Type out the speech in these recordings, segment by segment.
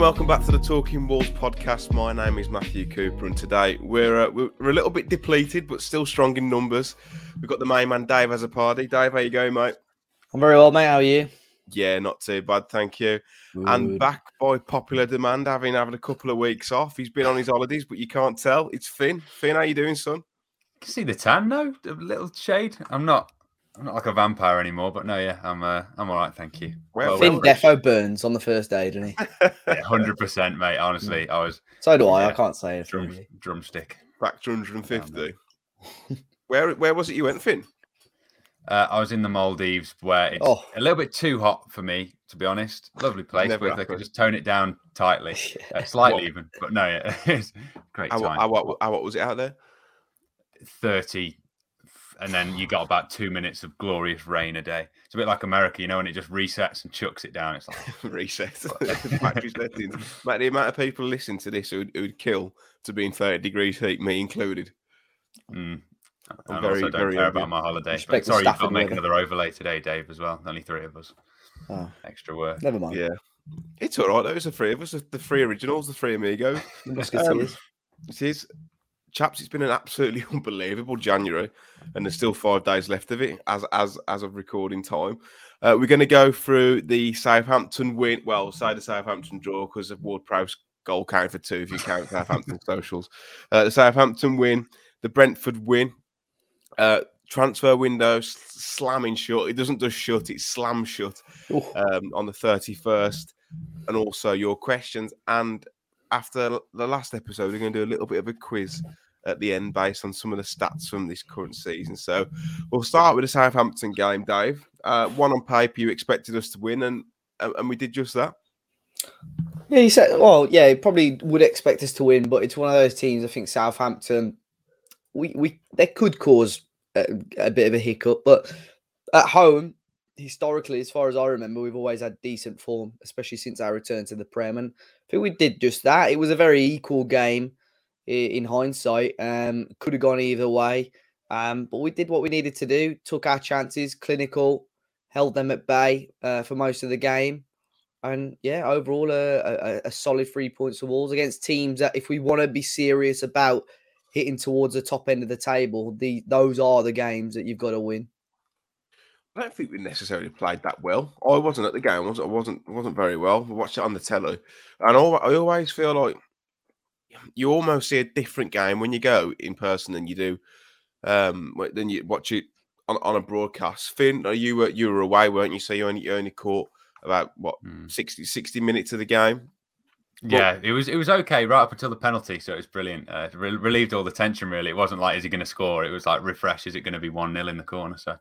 and welcome back to the Talking Wolves podcast. My name is Matthew Cooper, and today we're uh, we're a little bit depleted, but still strong in numbers. We've got the main man Dave as a party. Dave, how you going, mate? I'm very well, mate. How are you? Yeah, not too bad, thank you. Good. And back by popular demand, having having a couple of weeks off. He's been on his holidays, but you can't tell. It's Finn. Finn, how you doing, son? You can see the tan, no? A little shade. I'm not I'm not like a vampire anymore, but no, yeah, I'm uh, I'm all right, thank you. Well, Finn defo burns on the first day, didn't he? Hundred yeah, percent, mate. Honestly, mm. I was. So do I. Yeah, I can't say it. Drum, drumstick. Back to 150. where where was it you went, Finn? Uh, I was in the Maldives, where it's oh. a little bit too hot for me, to be honest. Lovely place, Never but if they could just tone it down tightly, uh, slightly even. But no, yeah, it's great time. How, how, how, what was it out there? Thirty, and then you got about two minutes of glorious rain a day. It's a bit like America, you know, and it just resets and chucks it down. It's like resets. Mate, the amount of people listening to this who'd, who'd kill to be in 30 degrees heat, me included. Mm. I'm and very, also don't very care about my holiday. But sorry, you've got to make another overlay today, Dave, as well. Only three of us. Oh. Extra work. Never mind. Yeah. It's all right, though. It's the three of us, the three originals, the three amigos. um, it is chaps, it's been an absolutely unbelievable January, and there's still five days left of it as as as of recording time. Uh, we're going to go through the Southampton win. Well, say the Southampton draw because of Ward Prowse goal count for two if you count Southampton socials. Uh, the Southampton win, the Brentford win. Uh, transfer window slamming shut. It doesn't just shut; it slams shut um, on the thirty first. And also your questions and after the last episode, we're going to do a little bit of a quiz at the end based on some of the stats from this current season. So we'll start with the Southampton game, Dave. Uh, one on paper, you expected us to win, and and we did just that. Yeah, you said, well, yeah, probably would expect us to win, but it's one of those teams. I think Southampton, we we they could cause a, a bit of a hiccup, but at home, historically, as far as I remember, we've always had decent form, especially since our return to the Prem. And I think we did just that. It was a very equal game in hindsight. Um, could have gone either way. Um, but we did what we needed to do, took our chances, clinical, held them at bay uh, for most of the game. And yeah, overall, a, a, a solid three points of walls against teams that, if we want to be serious about hitting towards the top end of the table, the those are the games that you've got to win. I don't think we necessarily played that well. I wasn't at the game. I wasn't. I wasn't. wasn't very well. I watched it on the telly, and I always feel like you almost see a different game when you go in person than you do um then you watch it on, on a broadcast. Finn, you were you were away, weren't you? So you only you only caught about what mm. 60, 60 minutes of the game. Yeah, it was it was okay right up until the penalty, so it was brilliant. Uh, it re- relieved all the tension. Really, it wasn't like is he going to score? It was like refresh. Is it going to be one 0 in the corner? So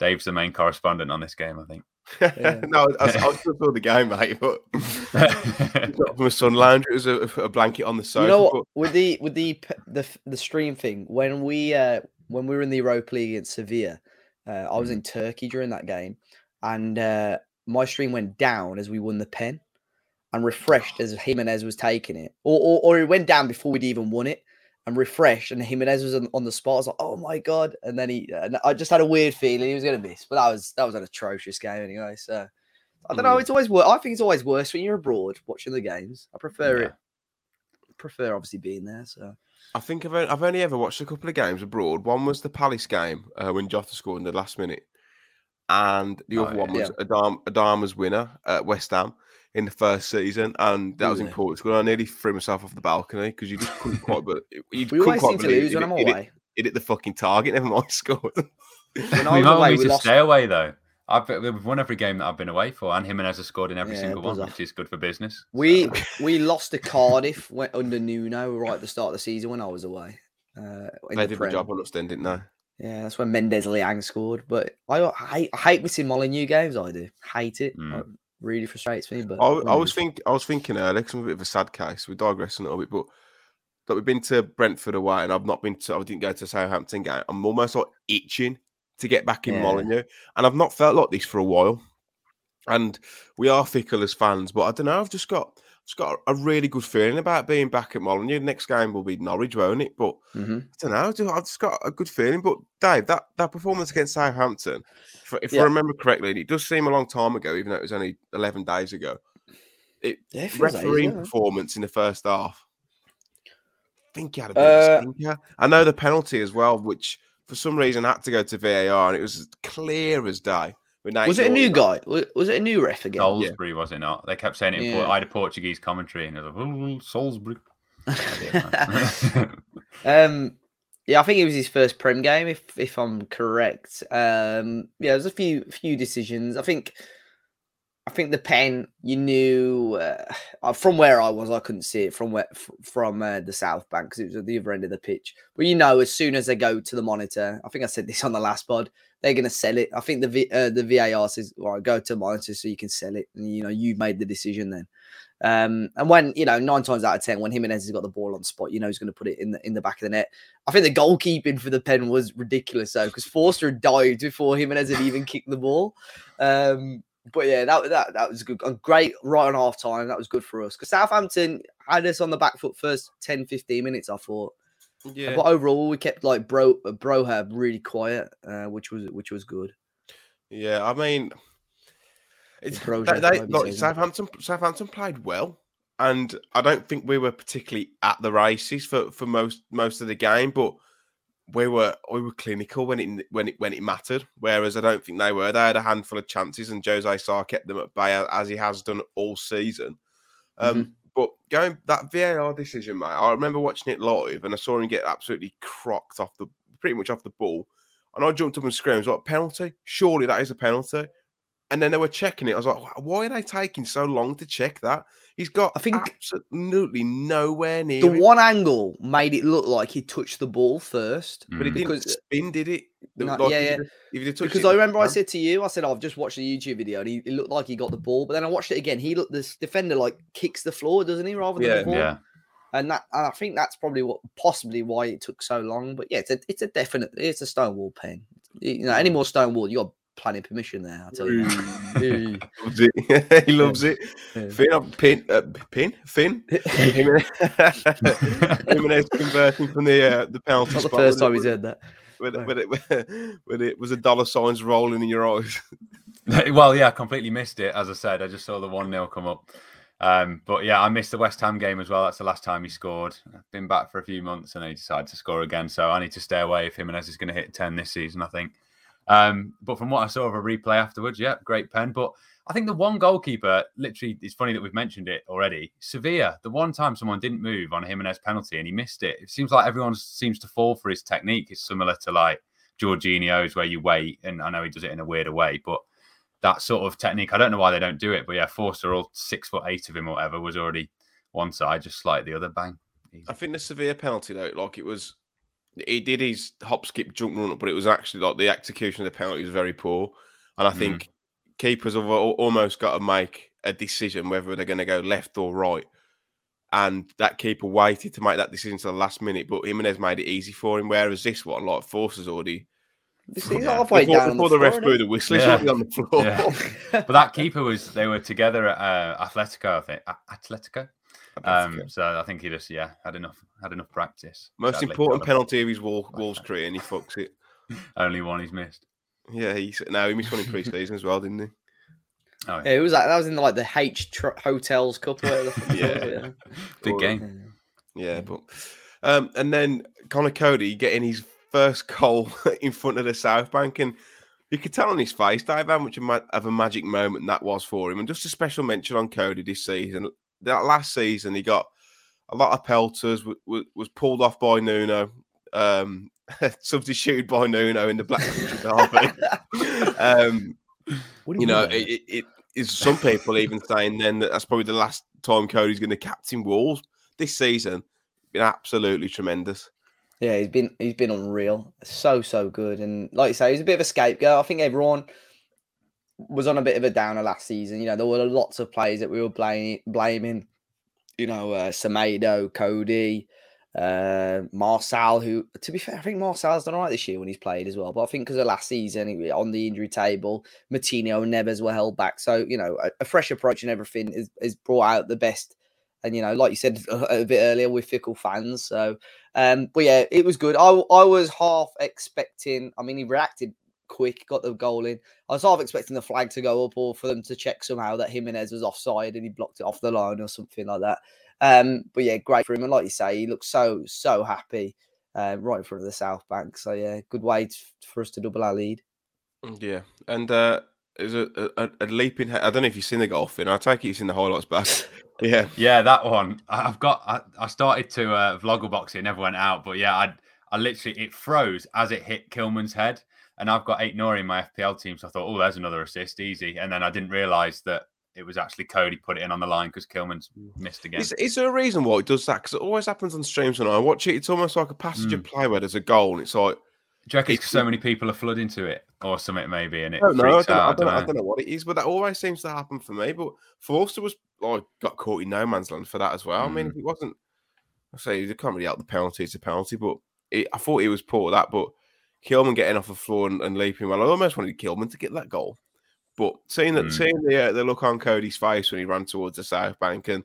Dave's the main correspondent on this game, I think. Yeah. no, I, I, I still saw the game, mate. But from a sun lounge, it was a, a, blanket on the sofa. You know but... With the with the the the stream thing, when we uh when we were in the Europa League against Sevilla, uh, I was in Turkey during that game, and uh, my stream went down as we won the pen, and refreshed as Jimenez was taking it, or, or or it went down before we'd even won it and refreshed, and Jimenez was on, on, the spot. I was like, "Oh my god!" And then he, and I just had a weird feeling he was going to miss, but that was that was an atrocious game anyway. So I don't know. Mm. It's always worse. I think it's always worse when you're abroad watching the games. I prefer yeah. it. I prefer obviously being there. So I think I've only, I've only ever watched a couple of games abroad. One was the Palace game uh, when Jota scored in the last minute, and the oh, other yeah. one was yeah. Adam, Adama's winner at West Ham in the first season, and that was in Portugal. I nearly threw myself off the balcony because you just couldn't quite. But you we couldn't always quite seem to lose when I'm away. It hit the fucking target. Never mind, scored. when I was away, we to lost... stay away though. I've we've won every game that I've been away for, and Jimenez has scored in every yeah, single one, which is good for business. We so. we lost to Cardiff went under Nuno right at the start of the season when I was away. Uh, they did a job on us then, didn't they? Yeah, that's when Mendez-Laing scored. But I, I, hate, I hate missing Molineux games. I do hate it. Mm really frustrates me. But I, I was think I was thinking uh, earlier because I'm a bit of a sad case. We digress a little bit, but that we've been to Brentford away, and I've not been to. I didn't go to Southampton game. I'm almost like itching to get back in yeah. Molineux, and I've not felt like this for a while. And we are fickle as fans, but I don't know. I've just got just got a really good feeling about being back at Molineux. Next game will be Norwich, won't it? But mm-hmm. I don't know. I've just got a good feeling. But Dave, that that performance against Southampton if yeah. I remember correctly, and it does seem a long time ago, even though it was only 11 days ago. It, Yeah, it feels like it, yeah. performance in the first half. I think he had a bit Uh, of a stinker. I know the penalty as well, which for some reason had to go to VAR, and it was clear as day. With Was it a new guy? Was, was it a new ref again? Salisbury, was it not? They kept saying it in Por- Yeah. I had a Portuguese commentary and it was like, "Oh, Salisbury. man." um, yeah, I think it was his first Prem game, if if I'm correct. Um, yeah, there's a few few decisions. I think, I think the pen. You knew uh, uh, from where I was, I couldn't see it from where f- from uh, the south bank because it was at the other end of the pitch. But you know, as soon as they go to the monitor, I think I said this on the last pod. They're going to sell it. I think the v, uh, the VAR says, "All right, go to monitor so you can sell it." And you know, you made the decision then. Um, and when you know nine times out of ten, when Jimenez has got the ball on spot, you know he's going to put it in the in the back of the net. I think the goalkeeping for the pen was ridiculous though, because Forster dived before Jimenez had even kicked the ball. Um, but yeah, that that that was good. A great right on half time. That was good for us because Southampton had us on the back foot first 10, 15 minutes. I thought, Yeah, but overall we kept like bro Brohab really quiet, uh, which was which was good. yeah. I mean, it's Broja, they, they, like, say his name. Southampton. Southampton played well, and I don't think we were particularly at the races for, for most most of the game, but we were we were clinical when it when it when it mattered. Whereas I don't think they were. They had a handful of chances, and Jose Sá kept them at bay as he has done all season. Um, Mm-hmm. But going that VAR decision, mate, I remember watching it live, and I saw him get absolutely crocked off the pretty much off the ball, and I jumped up and screamed, "What penalty? Surely that is a penalty." And then they were checking it. I was like, "Why are they taking so long to check that?" He's got, I think- absolutely nowhere near The it. one angle made it look like he touched the ball first. but it Mm. didn't because- spin, did it? The- No, like, yeah, yeah. If you'd have touched Because it, I remember I said to you, I said, I've just watched the YouTube video and he, it looked like he got the ball. But then I watched it again. He looked, this defender like kicks the floor, doesn't he, rather than Yeah. the ball? yeah. And that, and I think that's probably what, possibly why it took so long. But yeah, it's a, it's a definite, it's a Stonewall pen. You know, any more Stonewall, you got planning permission there. I tell you. He loves it. he loves it. Finn, uh, pin, uh, pin, Finn. Jimenez converting from the uh, the penalty Not the first time it he's heard that. when, it- when, it, when it was a dollar signs rolling in your eyes. well, yeah, I completely missed it. As I said, I just saw the 1 0 come up. Um, but yeah, I missed the West Ham game as well. That's the last time he scored. I've been back for a few months and he decided to score again. So I need to stay away if Jimenez is going to hit 10 this season, I think. Um, but from what I saw of a replay afterwards, yeah, great pen. But I think the one goalkeeper, literally, it's funny that we've mentioned it already. Sevilla, the one time someone didn't move on Jimenez penalty and he missed it. It seems like everyone seems to fall for his technique. It's similar to like Jorginho's, where you wait, and I know he does it in a weirder way, but that sort of technique, I don't know why they don't do it. But yeah, Forster, all six foot eight of him or whatever, was already one side, just like the other. Bang. I think the Sevilla penalty though, like it was, he did his hop, skip, jump, run, but it was actually like the execution of the penalty was very poor, and I Mm. think keepers have almost got to make a decision whether they're going to go left or right. And that keeper waited to make that decision to the last minute, but Jimenez made it easy for him. Whereas this one, like Forster's already This is Yeah. halfway before, down on before the, the, ref blew the whistle, he's Yeah. already on the floor. Yeah. But that keeper was, they were together at uh, Atletico, I think. Atletico. Um, so I think he just, yeah, had enough, had enough practice. Most sadly. important penalty of his Wol- Wolves career, and he fucks it. Only one he's missed. Yeah, he no, he missed one in pre-season as well, didn't he? Oh, yeah. Yeah, it was like that was in the, like the H tr- Hotels Cup. or whatever the fuck it was, Yeah. Big Or- game. Yeah, but um, and then Connor Cody getting his first goal in front of the South Bank, and you could tell on his face, Dave, how much a ma- of a magic moment that was for him. And just a special mention on Cody this season. That last season, he got a lot of pelters, was, was pulled off by Nuno, um, substituted by Nuno in the Black Country Derby. um, do you know, it, it is some people even saying then that that's probably the last time Cody's going to captain Wolves this season. Been absolutely tremendous. Yeah, he's been he's been unreal. So so good, and like you say, he's a bit of a scapegoat. I think everyone was on a bit of a downer last season. You know, there were lots of players that we were blaming. blaming you know, uh, Semedo, Cody, uh, Marcel. Who, to be fair, I think Marcel's done all right this year when he's played as well. But I think because of last season on the injury table, Moutinho and Neves were held back. So you know, a, a fresh approach and everything is is brought out the best. And you know, like you said a, a bit earlier, we're fickle fans. So um, but yeah, it was good. I I was half expecting. I mean, he reacted quick, got the goal in. I was half expecting the flag to go up or for them to check somehow that Jimenez was offside and he blocked it off the line or something like that. Um, but yeah, great for him. And like you say, he looks so so happy uh, right in front of the South Bank. So yeah, good way to, for us to double our lead. Yeah, and uh, there's a, a, a leaping. I don't know if you've seen the golfing. I take it you've seen the highlights back. yeah, yeah, that one. I've got. I, I started to uh, box it, never went out. But yeah, I I literally it froze as it hit Kilman's head, and I've got Aït-Nouri in my FPL team, so I thought, oh, there's another assist, easy. And then I didn't realise that it was actually Cody put it in on the line because Kilman's missed again. Is, is, there a reason why it does that? Because it always happens on streams when I watch it. It's almost like a passage mm. of play where there's a goal, and it's like. Do you it's so many people are flooding to it, or something maybe, and it I don't, know, I, don't, I, don't, I, don't know, what it is, but that always seems to happen for me. But Forster was like got caught in no man's land for that as well. Mm. I mean, if it wasn't, I say they can't really help the penalty; it's a penalty. But it, I thought he was poor at that. But Kilman getting off the floor and, and leaping well, I almost wanted Kilman to get that goal. But seeing that, mm. seeing the uh, the look on Cody's face when he ran towards the South Bank, and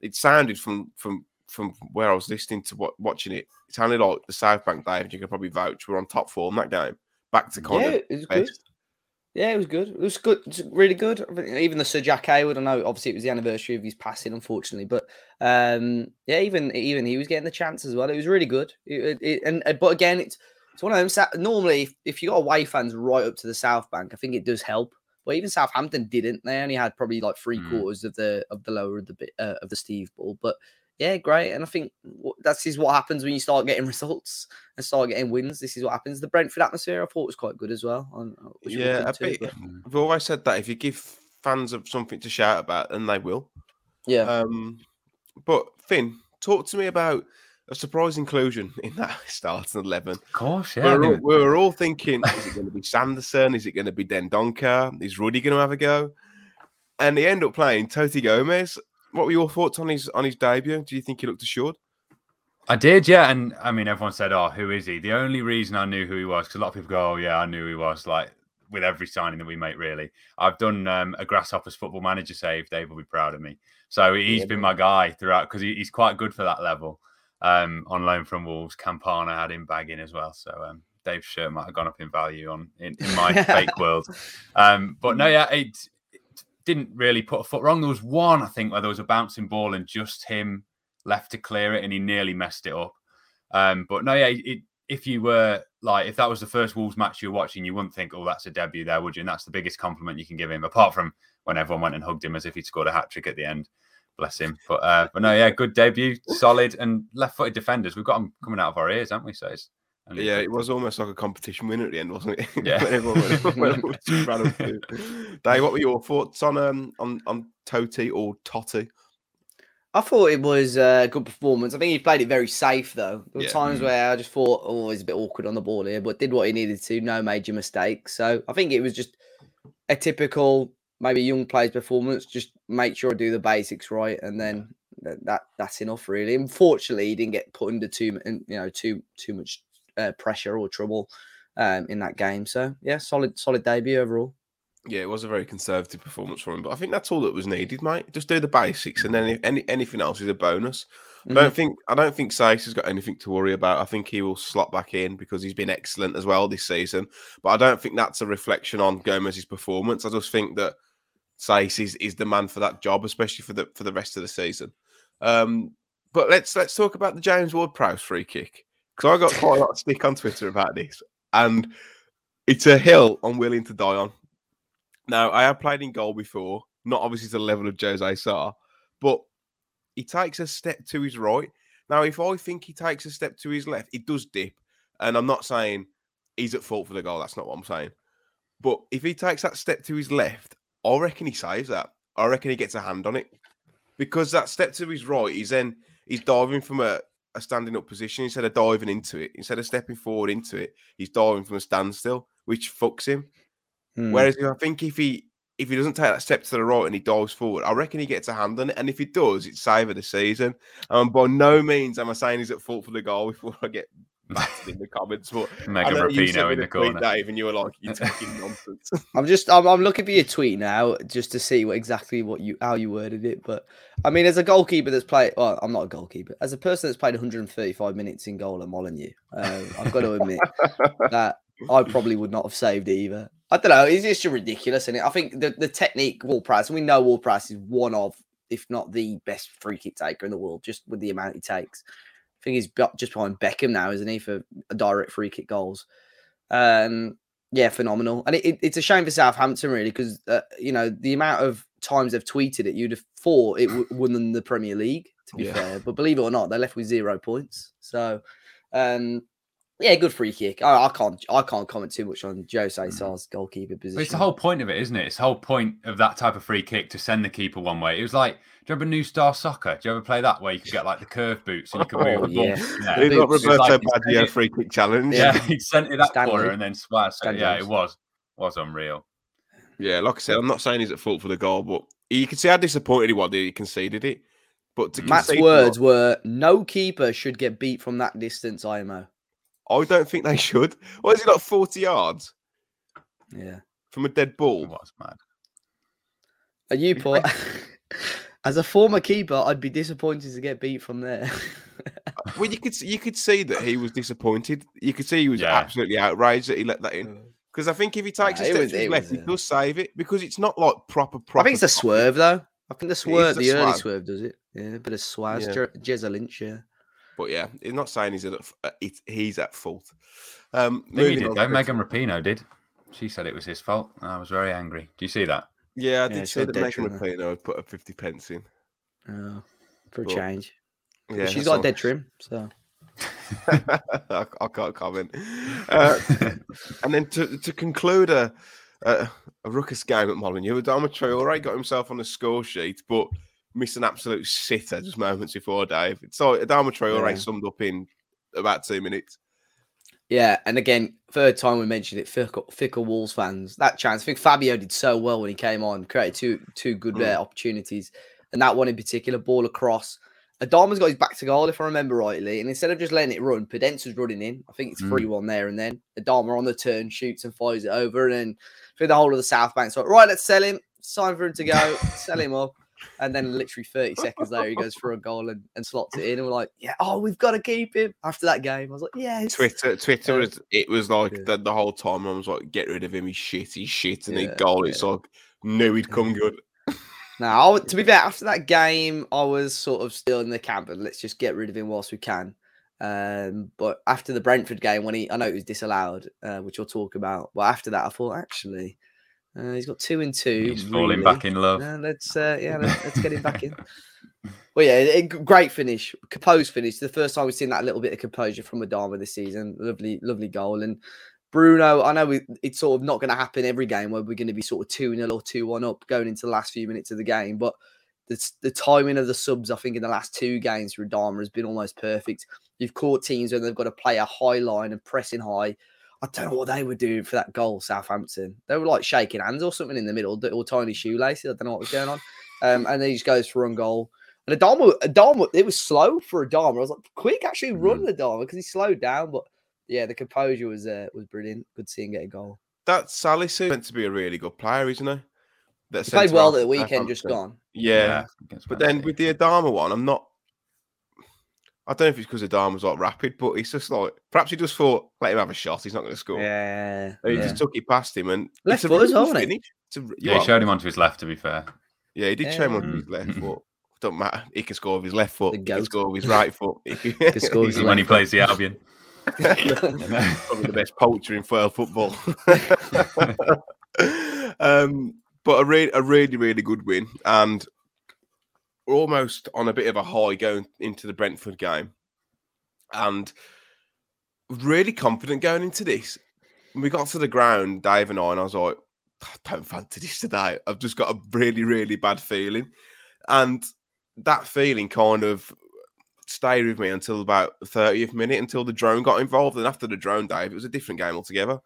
it sounded from from from where I was listening to what watching it, it sounded like the South Bank Dave. You can probably vouch we're on top form that game. Back to kind yeah, it was good. Yeah, it was good. It was good. It was really good. Even the Sir Jack Hayward. I know, obviously, it was the anniversary of his passing, unfortunately, but um, yeah, even even he was getting the chance as well. It was really good. It, it, and uh, but again, it's it's one of them. Normally, if you got away fans right up to the South Bank, I think it does help but even Southampton didn't. They only had probably like three mm. quarters of the of the lower of the bit uh, of the Steve Bull. But yeah, great. And I think that's is what happens when you start getting results and start getting wins. This is what happens. The Brentford atmosphere, I thought was quite good as well. yeah, a bit, but... I've always said that if you give fans of something to shout about, then they will. Yeah. Um, but Finn, talk to me about a surprise inclusion in that starting 11. Of course, yeah. We were, we were all thinking, is it going to be Sanderson? Is it going to be Dendoncker? Is Rudy going to have a go? And they end up playing Toti Gomes. What were your thoughts on his on his debut? Do you think he looked assured? I did, yeah. And I mean, everyone said, "Oh, who is he?" The only reason I knew who he was because a lot of people go, "Oh, yeah, I knew who he was." Like with every signing that we make, really. I've done um, a Grasshoppers football manager save. Dave will be proud of me. So he's yeah, been my guy throughout because he, he's quite good for that level um, on loan from Wolves. Campana had him bagging as well. So um, Dave's shirt might have gone up in value on in, in my fake world. Um, but no, yeah, it, it, didn't really put a foot wrong. There was one, I think, where there was a bouncing ball and just him left to clear it, and he nearly messed it up. Um, but no, yeah, it, if you were like, if that was the first Wolves match you were watching, you wouldn't think, oh, that's a debut there, would you? And that's the biggest compliment you can give him, apart from when everyone went and hugged him as if he'd scored a hat trick at the end bless him. But uh, but no, yeah, good debut, solid and left-footed defenders. We've got them coming out of our ears, haven't we? So it's yeah, it was almost like a competition win at the end, wasn't it? Yeah. Dave, what were your thoughts on um on on Toti or Totti? I thought it was a good performance. I think he played it very safe though. There were yeah. times mm. where I just thought, oh, he's a bit awkward on the ball here, but did what he needed to. No major mistakes. So I think it was just a typical maybe young players' performance. Just make sure I do the basics right, and then that that's enough really. Unfortunately, he didn't get put under too you know too too much uh, pressure or trouble um, in that game. So yeah, solid solid debut overall. Yeah, it was a very conservative performance from him, but I think that's all that was needed, mate. Just do the basics, and then any, anything else is a bonus. Mm-hmm. I don't think I don't think Saïss has got anything to worry about. I think he will slot back in because he's been excellent as well this season. But I don't think that's a reflection on Gomes's performance. I just think that Saïss is, is the man for that job, especially for the for the rest of the season. Um, but let's let's talk about the James Ward-Prowse free kick because I got quite a lot of stick on Twitter about this, and it's a hill I'm willing to die on. Now I have played in goal before, not obviously to the level of Jose Sá, but he takes a step to his right. Now, if I think he takes a step to his left, it does dip, and I'm not saying he's at fault for the goal. That's not what I'm saying. But if he takes that step to his left, I reckon he saves that. I reckon he gets a hand on it because that step to his right, he's then he's diving from a, a standing up position instead of diving into it. Instead of stepping forward into it, he's diving from a standstill, which fucks him. Hmm. Whereas I think if he if he doesn't take that step to the right and he dives forward, I reckon he gets a hand on it. And if he does, it's save of the season. Um, by no means am I saying he's at fault for the goal before I get in the comments. But Megan Rapinoe in the corner, Dave, and you were like, "You're talking nonsense." I'm just, I'm, I'm, looking for your tweet now just to see what exactly what you how you worded it. But I mean, as a goalkeeper that's played, well, I'm not a goalkeeper. As a person that's played 135 minutes in goal at Molineux, uh, I've got to admit that I probably would not have saved it either. I don't know. It's just ridiculous, and I think the, the technique Ward Prowse, and we know Ward Prowse is one of, if not the best free kick taker in the world, just with the amount he takes. I think he's just behind Beckham now, isn't he, for direct free kick goals? Um, yeah, phenomenal. And it, it, it's a shame for Southampton, really, because uh, you know the amount of times they've tweeted it, you'd have thought it w- won the Premier League. To be yeah. fair, but believe it or not, they're left with zero points. So, um, yeah, good free kick. I, I, can't I can't comment too much on Jose mm. Sá's goalkeeper position. But it's the whole point of it, isn't it? It's the whole point of that type of free kick to send the keeper one way. It was like, do you remember New Star Soccer? Do you ever play that where you could get like the curve boots and you could move oh, the ball? Yeah, yeah. got Roberto like, Baggio free kick challenge. Yeah, he sent it that Stanley. corner and then splash. So, yeah, it was was unreal. Yeah, like I said, I'm not saying he's at fault for the goal, but you can see how disappointed he was that he conceded it. But to Matt's words were, "No keeper should get beat from that distance." IMO. I don't think they should. Why is he like 40 yards? Yeah. From a dead ball. What's mad? Are you put as a former keeper, I'd be disappointed to get beat from there. well, you could you could see that he was disappointed. You could see he was yeah. absolutely outraged that he let that in. Because I think if he takes nah, a step was, to his left, he does save it because it's not like proper. proper I think it's a swerve though. I think the swerve, the early swerve, does it? Yeah, but a swaz, yeah. Jezza Lynch, yeah. But yeah, he's not saying he's at uh, he's at fault. Um, he did, though. Megan Rapinoe did. She said it was his fault. I was very angry. Do you see that? Yeah, I did yeah, see that Megan Rapinoe had put a fifty pence in. Oh, for a change. Yeah, she's got all... dead trim, so. I, I, can't comment. Uh, and then to, to conclude a, a, a ruckus game at Molineux, Adama Traore got himself on the score sheet, but missed an absolute sitter just moments before, Dave. So Adama Traore yeah. summed up in about two minutes. Yeah, and again, third time we mentioned it, fickle, fickle Wolves fans. That chance, I think Fabio did so well when he came on, created two two good mm. uh, opportunities, and that one in particular, ball across. Adama's got his back to goal, if I remember rightly, and instead of just letting it run, Podence's running in. I think it's three mm. one there, and then Adama on the turn shoots and fires it over, and then through the whole of the South Bank. So right, let's sell him. Sign for him to go. sell him up. And then literally 30 seconds later, he goes for a goal and, and slots it in. And we're like, yeah, oh, we've got to keep him. After that game, I was like, yeah. Twitter, Twitter was, it was like yeah. the, the, whole time I was like, get rid of him. He's shit. He's shit. And yeah, he goal. It's like, knew he'd come good. Now, to be fair, after that game, I was sort of still in the camp and let's just get rid of him whilst we can. Um, but after the Brentford game, when he, I know it was disallowed, uh, which we'll talk about. But after that, I thought actually, uh, he's got two and two. He's really. falling back in love. Uh, let's uh, yeah, let's, let's, get him back in. Well, yeah, a great finish, composed finish. The first time we've seen that little bit of composure from Adama this season. Lovely, lovely goal. And Bruno, I know we, it's sort of not going to happen every game where we're going to be sort of 2 0 or 2 1 up going into the last few minutes of the game. But the, the timing of the subs, I think, in the last two games for Adama has been almost perfect. You've caught teams when they've got to play a high line and pressing high I don't know what they were doing for that goal, Southampton. They were like shaking hands or something in the middle, or tiny shoelaces. I don't know what was going on. Um, and then he just goes for one goal. And Adama, Adama, it was slow for Adama. I was like, quick, actually run mm. Adama because he slowed down. But yeah, the composure was uh, was brilliant. Good seeing get a goal. That Salisu meant to be a really good player, isn't he? That he played well at the weekend, just gone. Yeah, yeah but then with the Adama one, I'm not I don't know if it's because Adam was like rapid, but he's just like perhaps he just thought let him have a shot. He's not going to score. Yeah, he yeah. just took it past him and left foot as well, A, yeah, he showed him onto his left. To be fair, yeah, he did yeah. show him onto his left foot. Don't matter. He can score with his left foot. He can score with his right foot. He can, score with when he plays the Albion. Probably the best poacher in world football. um, but a, re- a really, really good win, and we're almost on a bit of a high going into the Brentford game, and really confident going into this. When we got to the ground, Dave and I, and I was like, I don't fancy this today. I've just got a really, really bad feeling, and that feeling kind of stayed with me until about the 30th minute until the drone got involved. And after the drone, Dave, it was a different game altogether.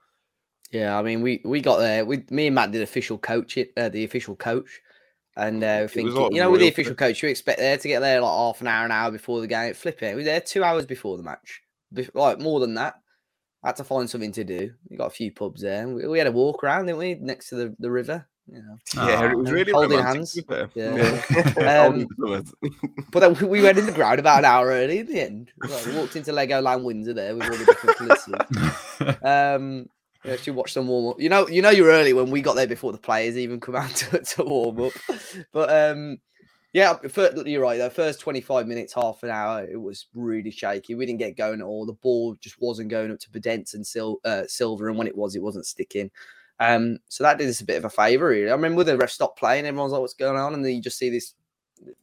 Yeah, I mean, we we got there. We, me and Matt did official coach it, uh, the official coach, and uh, thinking, like you know, with the official coach, you expect there to get there like half an hour, an hour before the game. Flipping, we were there two hours before the match, like more than that. I had to find something to do. We got a few pubs there. We, we had a walk around, didn't we, next to the, the river? You know. Yeah, it was really holding hands. Yeah. yeah. um, but then we went in the ground about an hour early in the end. Like, we walked into Legoland Windsor there with all the different places. um, Actually watch them warm up. You know, you know, you're early when we got there before the players even come out to, to warm up. But um, yeah, you're right. The first 25 minutes, half an hour, it was really shaky. We didn't get going at all. The ball just wasn't going up to Podence and Sil- uh, Silva, and when it was, it wasn't sticking. Um, so that did us a bit of a favour, really. I remember the ref stopped playing, everyone's like, what's going on? And then you just see this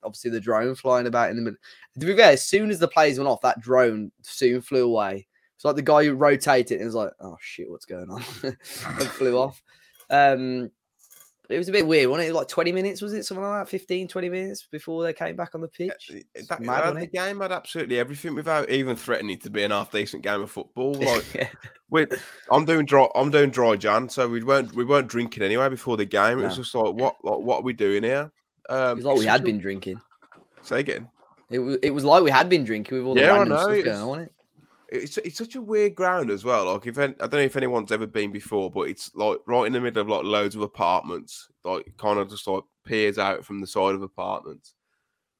obviously the drone flying about in the middle. To be fair, as soon as the players went off, that drone soon flew away. It's like the guy who rotated and was like, oh shit, what's going on? and flew off. Um, it was a bit weird, wasn't it? Like 20 minutes, was it? Something like that, 15, 20 minutes before they came back on the pitch. That, mad, the game had absolutely everything without even threatening to be an half decent game of football. Like yeah. we I'm doing dry I'm doing dry Jan, so we weren't we weren't drinking anyway before the game. It no. was just like what like, what are we doing here? Um, it's like we had been drinking. Say again. It was, it was like we had been drinking with all the yeah, random stuff it's, going on. It? It's it's such a weird ground as well. Like if I don't know if anyone's ever been before, but it's like right in the middle of like loads of apartments, like kind of just like peers out from the side of apartments.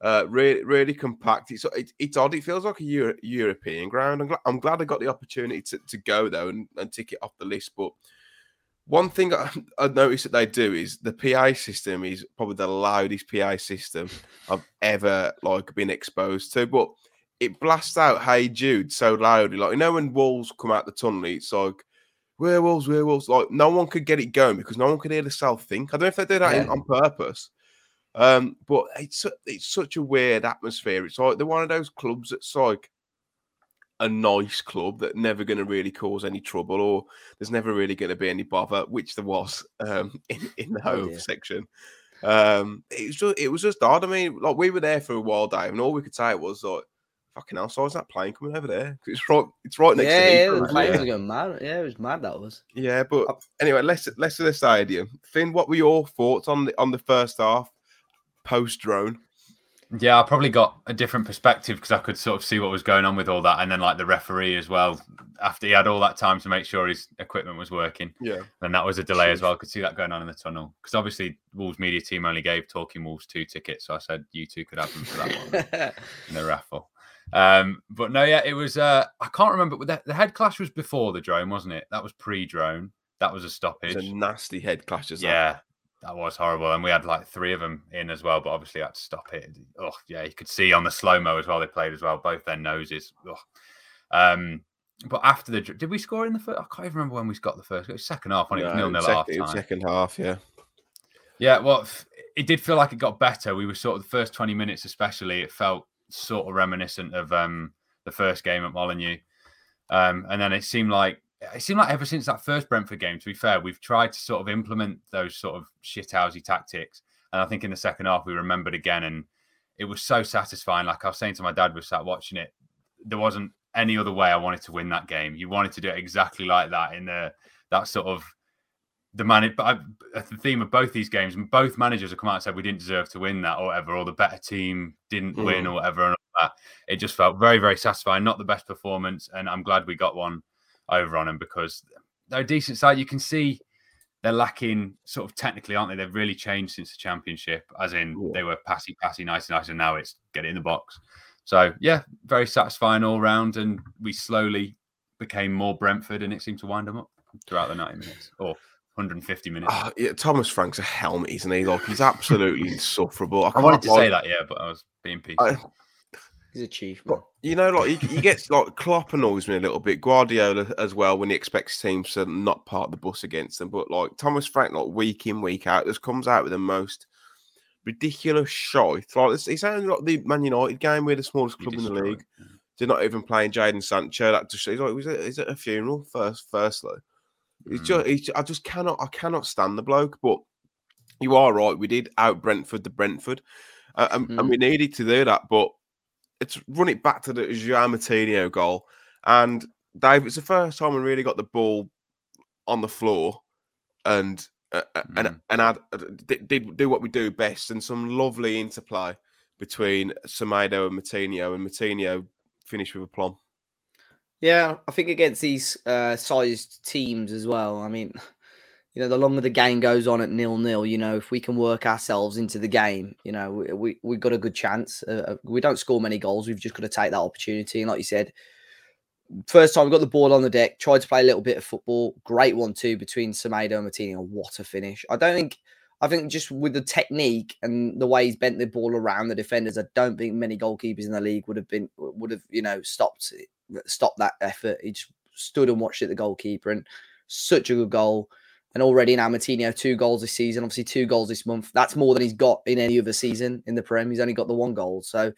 Uh, really, really compact. It's it's, it's odd. It feels like a Euro- European ground. I'm glad, I'm glad I got the opportunity to, to go though and, and tick it off the list. But one thing I, I noticed that they do is the PA system is probably the loudest PA system I've ever like been exposed to. But it blasts out "Hey Jude" so loudly, like you know when wolves come out the tunnel, it's like werewolves, werewolves. Like no one could get it going because no one could hear the cell think. I don't know if they did that yeah. on purpose. Um, but it's it's such a weird atmosphere. It's like they're one of those clubs that's like a nice club that never going to really cause any trouble or there's never really going to be any bother, which there was um, in, in the oh, home oh, section. Um, it was just it was just odd. I mean, like we were there for a while, Dave, and all we could say was like, "Fucking hell, so is that plane coming over there? It's right, it's right next yeah, to me." Yeah, the planes are going mad. Yeah, it was mad. That was. Yeah, but anyway, let's let's to the stadium. Finn, what were your thoughts on the on the first half post drone? Yeah, I probably got a different perspective because I could sort of see what was going on with all that, and then like the referee as well. After he had all that time to make sure his equipment was working, yeah, and that was a delay as well. I could see that going on in the tunnel because obviously Wolves media team only gave Talking Wolves two tickets, so I said you two could have them for that one in the raffle. Um, but no, yeah, it was. Uh, I can't remember. The, the head clash was before the drone, wasn't it? That was pre-drone. That was a stoppage. It was a nasty head clash. as Yeah, that was horrible, and we had like three of them in as well, but obviously I had to stop it. Oh yeah, you could see on the slow mo as well. They played as well, both their noses. Oh. Um, but after the did we score in the first? I can't even remember when we got the first. It was second half when it was nil nil half time. Second half, yeah. Yeah, well, it did feel like it got better. We were sort of the first twenty minutes, especially. It felt sort of reminiscent of um, the first game at Molineux, um, and then it seemed like it seemed like ever since that first Brentford game, to be fair, we've tried to sort of implement those sort of shithousey tactics. And I think in the second half, we remembered again, and it was so satisfying. Like I was saying to my dad, was sat watching it. There wasn't any other way I wanted to win that game. You wanted to do it exactly like that in the that sort of the man. But the theme of both these games, and both managers have come out and said we didn't deserve to win that or whatever, or the better team didn't mm. win or whatever. And that. it just felt very, very satisfying. Not the best performance, and I'm glad we got one over on them because they're a decent side. You can see they're lacking sort of technically, aren't they? They've really changed since the championship, as in yeah. they were passy, passy, nice, nice, and now it's get it in the box. So yeah, very satisfying all round, and we slowly became more Brentford, and it seemed to wind them up throughout the 90 minutes or 150 minutes. Oh, yeah, Thomas Frank's a helmet, isn't he? Like he's absolutely insufferable. I, I wanted to like, say that, yeah, but I was being peaceful. He's a chief. But, you know, like he, he, gets like Klopp annoys me a little bit. Guardiola as well when he expects teams to not part the bus against them. But like Thomas Frank, like week in week out, just comes out with the most ridiculous shite. Like he sounds like the Man United game. We're the smallest club in the league. They're not even playing Jadon Sancho. That just he's like, is it, is it a funeral? First, firstly, mm. it's just, it's, I just cannot, I cannot stand the bloke. But you are right. We did out Brentford the Brentford, uh, and, mm. and we needed to do that, but it's run it back to the João Moutinho goal. And Dave, it's the first time we really got the ball on the floor and uh, mm. and and add, uh, did do what we do best and some lovely interplay between Semedo and Moutinho, and Moutinho finished with a plum. Yeah, I think against these uh, sized teams as well. I mean, you know, the longer the game goes on at nil nil, you know, if we can work ourselves into the game, you know, we, we we've got a good chance. Uh, we don't score many goals. We've just got to take that opportunity. And like you said, first time we got the ball on the deck, tried to play a little bit of football. Great one too between Semedo and Moutinho. What a finish! I don't think. I think just with the technique and the way he's bent the ball around the defenders, I don't think many goalkeepers in the league would have been would have you know stopped stopped that effort. He just stood and watched it the goalkeeper and such a good goal. And already now Moutinho two goals this season, obviously two goals this month. That's more than he's got in any other season in the Prem. He's only got the one goal, so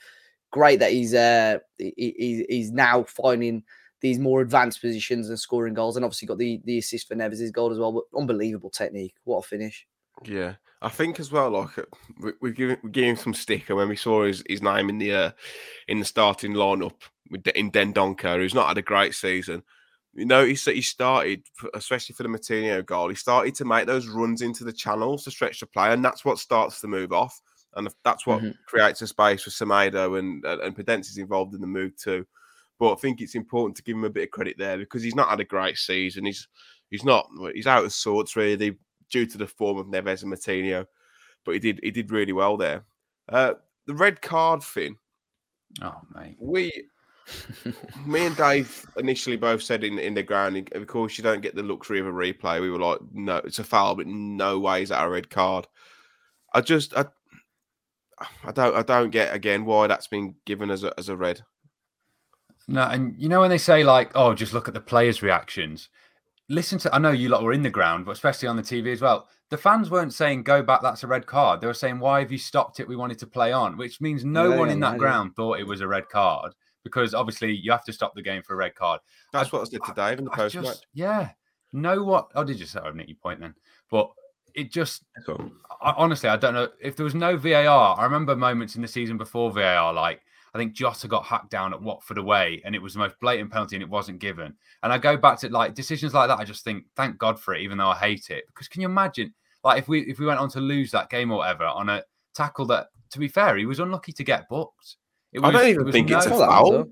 great that he's uh he, he's now finding these more advanced positions and scoring goals, and obviously got the the assist for Neves' goal as well. But unbelievable technique, what a finish! Yeah, I think as well. Like we, we give we gave him some sticker when we saw his, his name in the uh, in the starting lineup with in Dendoncker, who's not had a great season you notice that he started, especially for the Moutinho goal, he started to make those runs into the channels to stretch the play, and that's what starts the move off, and that's what mm-hmm. creates a space for Semedo and and is involved in the move too. But I think it's important to give him a bit of credit there because he's not had a great season. He's he's not he's out of sorts really due to the form of Neves and Moutinho, but he did he did really well there. Uh, the red card thing. Oh mate, we me and Dave initially both said in, in the ground, of course, you don't get the luxury of a replay. We were like, no, it's a foul, but no way is that a red card. I just, I, I don't, I don't get again why that's been given as a as a red. No, and you know when they say like, oh, just look at the players' reactions. Listen to, I know you lot were in the ground, but especially on the TV as well. The fans weren't saying go back, that's a red card. They were saying why have you stopped it? We wanted to play on, which means no yeah, one in that ground thought it was a red card because obviously you have to stop the game for a red card. That's I, what I said to Dave in the post match. Yeah. Know what? Oh, did you say? I didn't your point then. But it just, cool. I, honestly, I don't know. If there was no VAR, I remember moments in the season before VAR, like I think Jota got hacked down at Watford away and it was the most blatant penalty and it wasn't given. And I go back to like decisions like that. I just think, thank God for it, even though I hate it. Because can you imagine, like, if we if we went on to lose that game or whatever on a tackle that, to be fair, he was unlucky to get booked. Was, I don't even think no, it's a foul.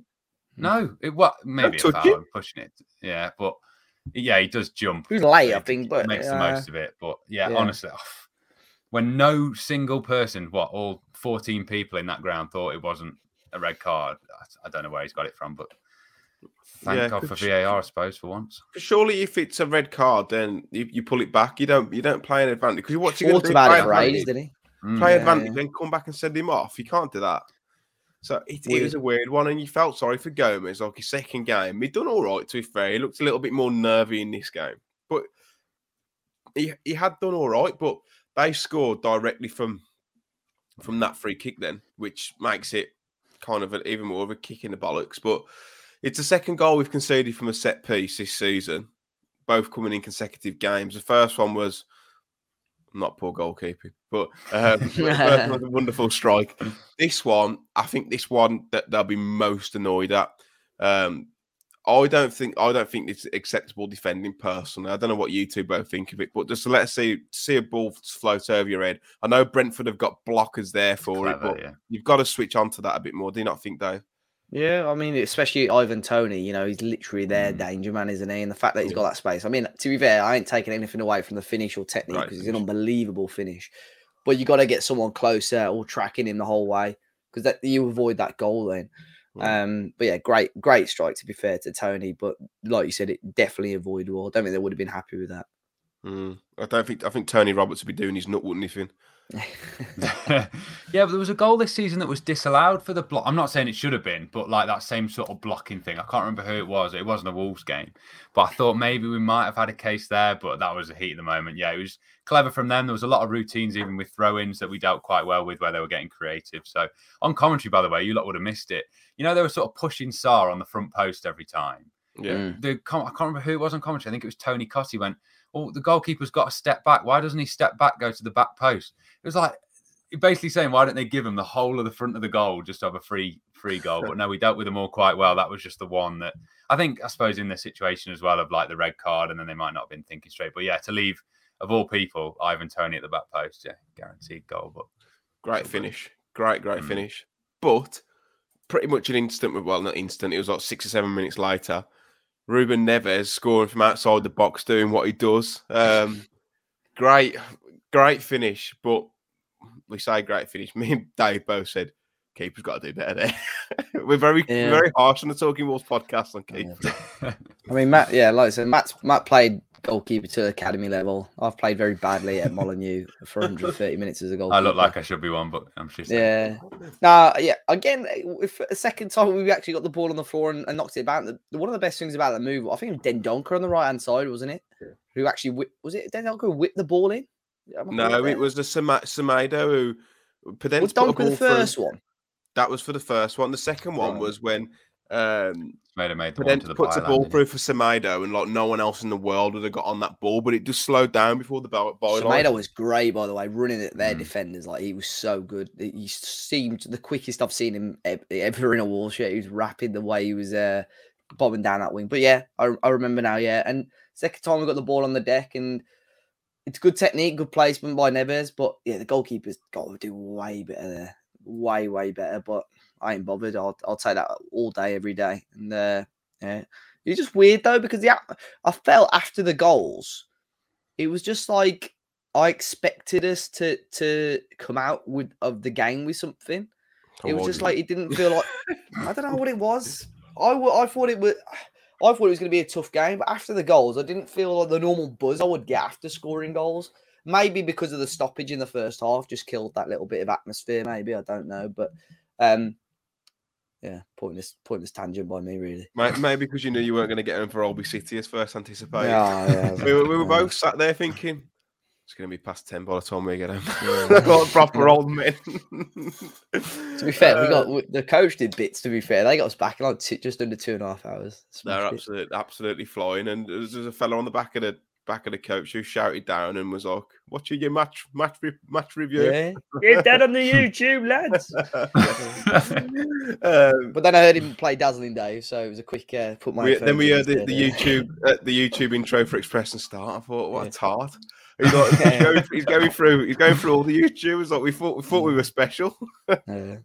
No, it what maybe a foul. I'm pushing it. Yeah, but yeah, he does jump. He's late, I think, but makes the most of it. But yeah, yeah. honestly, oh, when no single person, what all 14 people in that ground thought it wasn't a red card, I, I don't know where he's got it from, but thank yeah, God for VAR, I suppose, for once. Surely, if it's a red card, then you, you pull it back. You don't you don't play an advantage because you're watching. Thought about it, right? Didn't he? Play mm, advantage, yeah. then come back and send him off. You can't do that. So it, it, was a weird one, and you felt sorry for Gomes. Like his second game, he'd done all right. To be fair, he looked a little bit more nervy in this game, but he he had done all right. But they scored directly from from that free kick, then, which makes it kind of an, even more of a kick in the bollocks. But it's the second goal we've conceded from a set piece this season, both coming in consecutive games. The first one was not poor goalkeeping, but um, a wonderful strike. This one, I think this one that they'll be most annoyed at. Um, I don't think I don't think it's acceptable defending personally. I don't know what you two both think of it, but just to let us see see a ball float over your head. I know Brentford have got blockers there for Clever, it, but yeah. you've got to switch on to that a bit more. Do you not think, Dave? Yeah, I mean, especially Ivan Toney, you know, he's literally their mm. danger man, isn't he? And the fact that he's got that space. I mean, to be fair, I ain't taking anything away from the finish or technique because right, he's an unbelievable finish. But you got to get someone closer or tracking him the whole way because that you avoid that goal then. Mm. Um, but yeah, great, great strike to be fair to Toney. But like you said, it definitely avoidable. I don't think they would have been happy with that. Mm. I don't think I think Tony Roberts would be doing his nut anything. yeah, but there was a goal this season that was disallowed for the block. I'm not saying it should have been, but like that same sort of blocking thing. I can't remember who it was. It wasn't a Wolves game, but I thought maybe we might have had a case there, but that was a heat of the moment. Yeah, it was clever from them. There was a lot of routines, even with throw ins, that we dealt quite well with where they were getting creative. So on commentary, by the way, you lot would have missed it. You know, they were sort of pushing Sá on the front post every time. Yeah. Mm. The I can't remember who it was on commentary. I think it was Tony Cottee went, oh, the goalkeeper's got to step back. Why doesn't he step back, go to the back post? It was like basically saying, why don't they give him the whole of the front of the goal just to have a free free goal? But no, we dealt with them all quite well. That was just the one that I think, I suppose, in the situation as well of like the red card, and then they might not have been thinking straight. But yeah, to leave of all people, Ivan Toney at the back post, yeah, guaranteed goal. But great finish, great, great mm. finish. But pretty much an instant, well, not instant. It was like six or seven minutes later. Ruben Neves scoring from outside the box, doing what he does. Um, great, great finish. But we say great finish. Me and Dave both said keeper's got to do better there. we're very yeah. very harsh on the Talking Wolves podcast on keeper. Yeah. I mean, Matt. Yeah, like I said, Matt Matt played goalkeeper to academy level. I've played very badly at Molineux for 130 minutes as a goalkeeper. I look like I should be one, but I'm just yeah. Now, yeah. Again, if a second time we actually got the ball on the floor and, and knocked it about. The, one of the best things about that move, I think, Dendoncker on the right hand side, wasn't it? Who actually was it? Dendoncker who whipped the ball in? No, it was the Semedo who. Podence was Donker the first through. one? That was for the first one. The second one right. was when um, Made made the, the puts a ball through for Semedo, and like no one else in the world would have got on that ball, but it just slowed down before the ball. Semedo was great, by the way, running at their mm. defenders. Like he was so good. He seemed the quickest I've seen him ever in a wall shirt. He was rapid the way he was uh, bobbing down that wing. But yeah, I, I remember now. Yeah, and second time we got the ball on the deck, and it's good technique, good placement by Neves. But yeah, the goalkeeper's got to do way better there, way way better. But I ain't bothered. I'll I'll take that all day, every day. And uh, yeah, it's just weird though because the I felt after the goals, it was just like I expected us to to come out with of the game with something. it was just like it didn't feel like I don't know what it was. I I thought it was. I thought it was going to be a tough game, but after the goals, I didn't feel like the normal buzz I would get after scoring goals. Maybe because of the stoppage in the first half, just killed that little bit of atmosphere. Maybe I don't know, but um, yeah, pointless, pointless tangent by me, really. Maybe because you knew you weren't going to get him for Alby City as first anticipated. Yeah, yeah, we, were, we were both sat there thinking it's going to be past ten by the time we get home. Yeah. got proper old men. to be fair, we got uh, the coach did bits. To be fair, they got us back in like two, just under two and a half hours. They're absolutely, absolutely flying. And there's, there's a fellow on the back of the back of the coach who shouted down and was like, "Watching your match match match review." Yeah. Get that on the YouTube, lads. um, but then I heard him play Dazzling Dave, so it was a quick uh, put my. We, then we heard the, the YouTube uh, the YouTube intro for Express and Star. I thought, what yeah. a tart. He's, like, he's, going, he's, going, through. He's going through all the YouTubers. Like we thought. We thought we were special. yeah.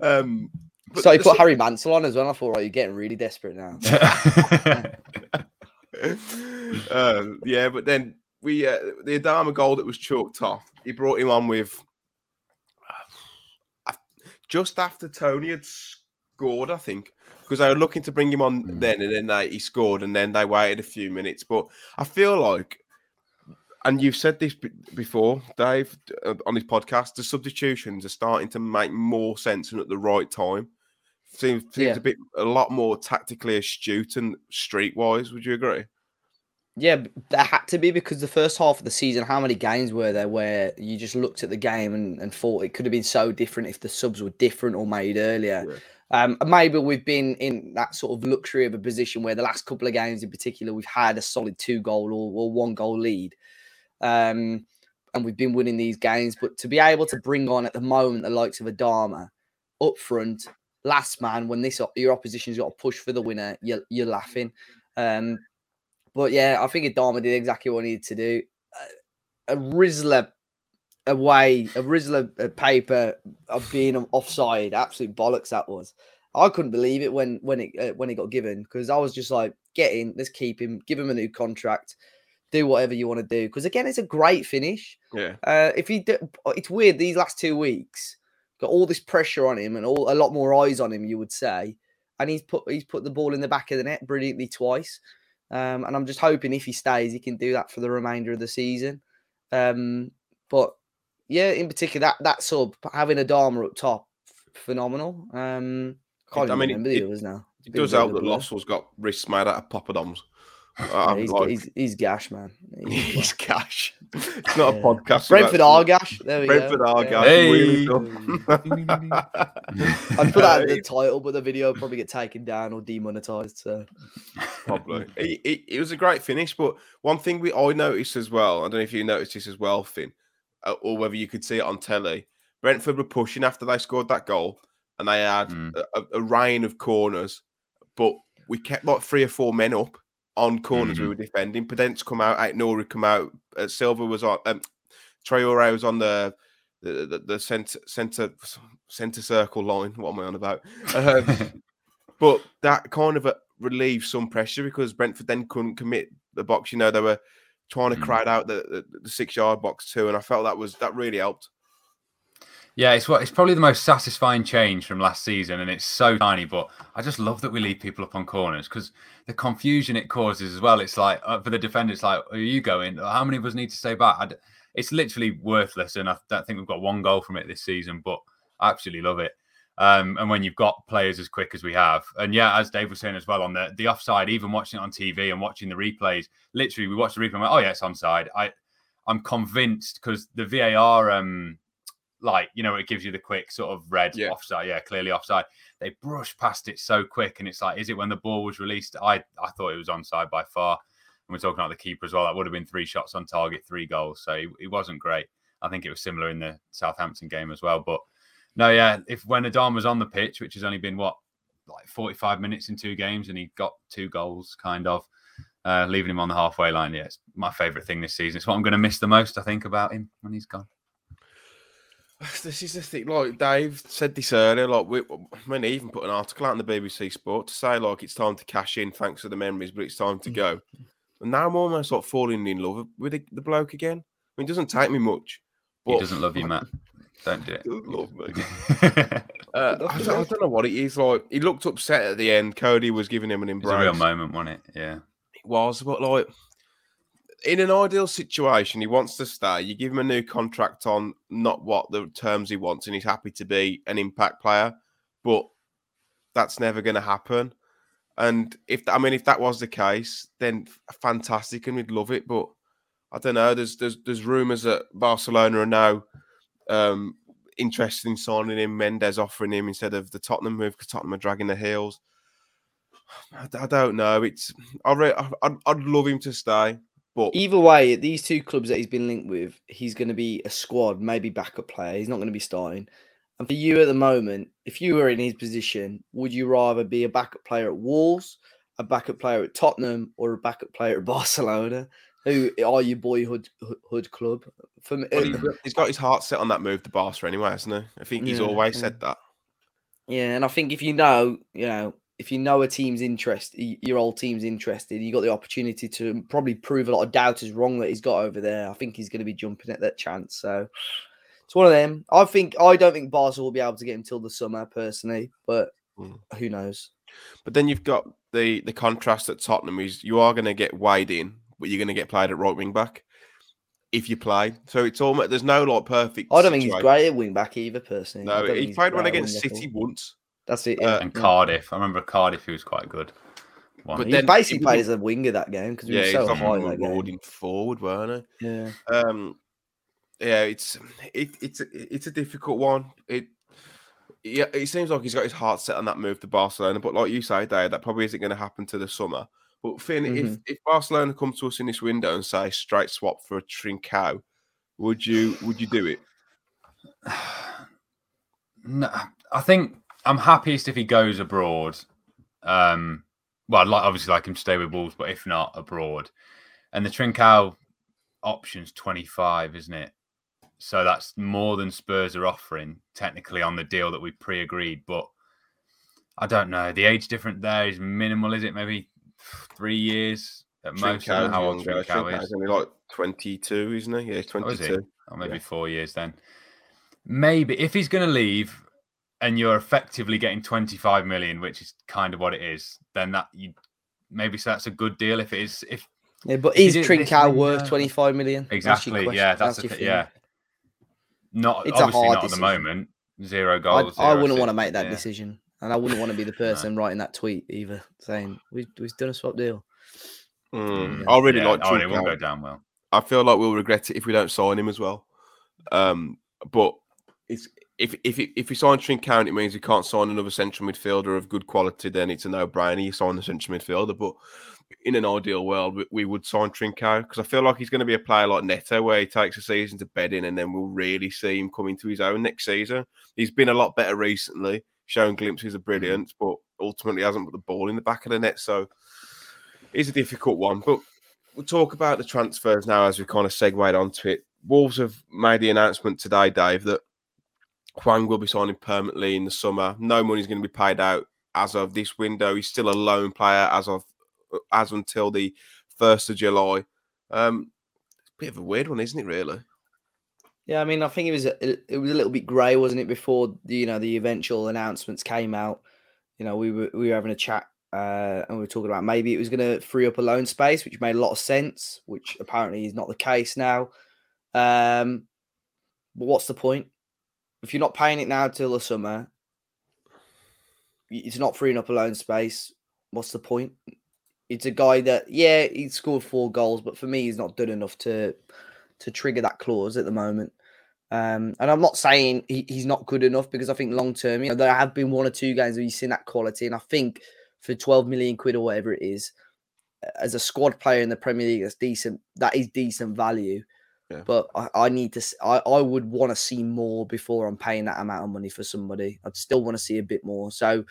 um, so he put Harry Mansell on as well. I thought, right, you're getting really desperate now. Uh, yeah, but then we uh, the Adama goal that was chalked off. He brought him on with uh, just after Toney had scored, I think, because they were looking to bring him on mm. then, and then they, he scored, and then they waited a few minutes. But I feel like, and you've said this before, Dave, uh, on his podcast, the substitutions are starting to make more sense and at the right time. Seems seems yeah. a bit a lot more tactically astute and streetwise. Would you agree? Yeah, there had to be because the first half of the season, how many games were there where you just looked at the game and, and thought it could have been so different if the subs were different or made earlier? Yeah. Um, maybe we've been in that sort of luxury of a position where the last couple of games in particular, we've had a solid two goal or, or one goal lead. Um, and we've been winning these games. But to be able to bring on at the moment the likes of Adama up front, last man, when this your opposition's got to push for the winner, you're, you're laughing. Um, but yeah, I think Adama did exactly what he needed to do. A, a Rizla away, a Rizla paper of being offside, absolute bollocks that was. I couldn't believe it when when it uh, when it got given because I was just like, get in, let's keep him, give him a new contract, do whatever you want to do. Because again, it's a great finish. Yeah. Uh, if he, do, it's weird these last two weeks got all this pressure on him and all a lot more eyes on him, you would say, and he's put he's put the ball in the back of the net brilliantly twice. Um, and I'm just hoping if he stays, he can do that for the remainder of the season. Um, but yeah, in particular, that that sub having Adama up top, phenomenal. Um, can't I mean, remember it, the others now. It does help that Lössl's got wrists made out of poppadoms. Yeah, he's, like, he's, he's, gash, man. He's, he's gash. It's not a podcast. Brentford are gash. There we Brentford go. are gash. Hey. I'd put that in the title, but the video probably get taken down or demonetized. So probably. it, it, it, was a great finish, but one thing we I noticed as well. I don't know if you noticed this as well, Finn, uh, or whether you could see it on telly. Brentford were pushing after they scored that goal, and they had mm. a, a rain of corners, but we kept like three or four men up on corners mm-hmm. we were defending. Podence come out, Aït-Nouri come out. Uh, Silva was on. Um, Traore was on the the, the, the center center center circle line. What am I on about? Um, but that kind of uh, relieved some pressure because Brentford then couldn't commit the box. You know, they were trying to mm. crowd out the, the, the six yard box too, and I felt that was that really helped. Yeah, it's what it's probably the most satisfying change from last season, and it's so tiny. But I just love that we leave people up on corners because the confusion it causes as well. It's like uh, for the defender, it's like, are you going? How many of us need to stay back? I'd, it's literally worthless, and I don't think we've got one goal from it this season. But I absolutely love it. Um, and when you've got players as quick as we have, and yeah, as Dave was saying as well on the the offside, even watching it on TV and watching the replays, literally we watched the replay. And went, oh yeah, it's onside. I I'm convinced because the VAR um like you know it gives you the quick sort of red yeah. offside. Yeah clearly offside. They brush past it so quick and it's like is it when the ball was released? I i thought it was onside by far. And we're talking about the keeper as well. That would have been three shots on target three goals. So it, it wasn't great. I think it was similar in the southampton game as well. But no yeah if when adam was on the pitch which has only been what like 45 minutes in two games and he got two goals kind of uh, leaving him on the halfway line yeah it's my favorite thing this season. It's what i'm going to miss the most i think about him when he's gone This is the thing. Like Dave said this earlier. Like we, when he even put an article out in the BBC Sport to say like it's time to cash in, thanks for the memories, but it's time to mm. go. And now I'm almost like falling in love with the, the bloke again. I mean, it doesn't take me much. But he doesn't love you, Matt. Don't do it. love me. uh, I, don't, I, don't, know what it is. Like he looked upset at the end. Coady was giving him an embrace. It was a real moment, wasn't it? Yeah. It was, but like in an ideal situation, he wants to stay. You give him a new contract on not what the terms he wants, and he's happy to be an impact player. But that's never going to happen. And if I mean, if that was the case, then fantastic, and we'd love it. But I don't know. There's there's there's rumours that Barcelona are now um, interested in signing him. Mendes offering him instead of the Tottenham move because Tottenham are dragging their heels. I, don't know. It's I re- I'd, I'd love him to stay. But either way, these two clubs that he's been linked with, he's going to be a squad, maybe backup player. He's not going to be starting. And for you at the moment, if you were in his position, would you rather be a backup player at Wolves, a backup player at Tottenham, or a backup player at Barcelona? Who are your boyhood hood club? For me, well, uh, he's got his heart set on that move to Barca anyway, hasn't he? I think he's yeah, always yeah. said that. Yeah, and I think if you know, you know, if you know a team's interest, your old team's interested, you got the opportunity to probably prove a lot of doubters wrong that he's got over there. I think he's going to be jumping at that chance. So it's one of them. I think I don't think Barca will be able to get him till the summer personally, but mm. who knows? But then you've got the the contrast at Tottenham is you are going to get Wade in, but you're going to get played at right wing back if you play. So it's almost there's no like perfect. I don't situation. think he's great at wing back either, personally. No, he played one against City once. That's it. Uh, and Cardiff. I remember Cardiff, he was quite good. One. But he then, basically played as a winger that game because yeah, was so high that game. forward, weren't he? Yeah. Um, yeah, it's it, it's it's a difficult one. It yeah, it seems like he's got his heart set on that move to Barcelona, but like you say, Dave, that probably isn't going to happen to the summer. But Finn, mm-hmm. if if Barcelona come to us in this window and say straight swap for a Trincao, would you would you do it? no, I think I'm happiest if he goes abroad. Um, well, I'd like obviously like him to stay with Wolves, but if not abroad, and the Trincao option's 25, isn't it? So that's more than Spurs are offering technically on the deal that we pre-agreed. But I don't know. The age difference there is minimal, is it? Maybe three years at most. how old Trincao is. Only like 22, isn't he? Yeah, 22. Oh, or maybe yeah. four years then. Maybe if he's going to leave, and you're effectively getting 25 million, which is kind of what it is, then that you maybe so that's a good deal. If it is, if yeah, but is Trincao worth 25 million? Exactly. That's yeah, that's, that's a, yeah. Not it's obviously not decision. at the moment. Zero goals. I, I wouldn't want to make that yeah. decision, and I wouldn't want to be the person no. writing that tweet either, saying we we've done a swap deal. Mm, I really yeah. like. Oh, it won't go down well. I feel like we'll regret it if we don't sign him as well. Um, but it's if if if we sign Trincao, it means we can't sign another central midfielder of good quality. Then it's a no-brainer. You sign the central midfielder, but in an ideal world, we, we would sign Trincao because I feel like he's going to be a player like Neto, where he takes a season to bed in, and then we'll really see him coming to his own next season. He's been a lot better recently, showing glimpses of brilliance, but ultimately hasn't put the ball in the back of the net. So it's a difficult one. But we'll talk about the transfers now as we kind of segued onto it. Wolves have made the announcement today, Dave, that Hwang will be signing permanently in the summer. No money is going to be paid out as of this window. He's still a loan player as of as until the first of July. Um, bit of a weird one, isn't it? Really? Yeah, I mean, I think it was a, it was a little bit grey, wasn't it? Before the, you know the eventual announcements came out, you know, we were we were having a chat uh, and we were talking about maybe it was going to free up a loan space, which made a lot of sense, which apparently is not the case now. Um, but what's the point if you're not paying it now till the summer? It's not freeing up a loan space. What's the point? It's a guy that yeah he scored four goals, but for me he's not done enough to to trigger that clause at the moment. Um, and I'm not saying he, he's not good enough because I think long term, you know, there have been one or two games where you've seen that quality, and I think for 12 million quid or whatever it is, as a squad player in the Premier League, that's decent. That is decent value. Yeah. But I, I, need to. I, I would want to see more before I'm paying that amount of money for somebody. I'd still want to see a bit more. So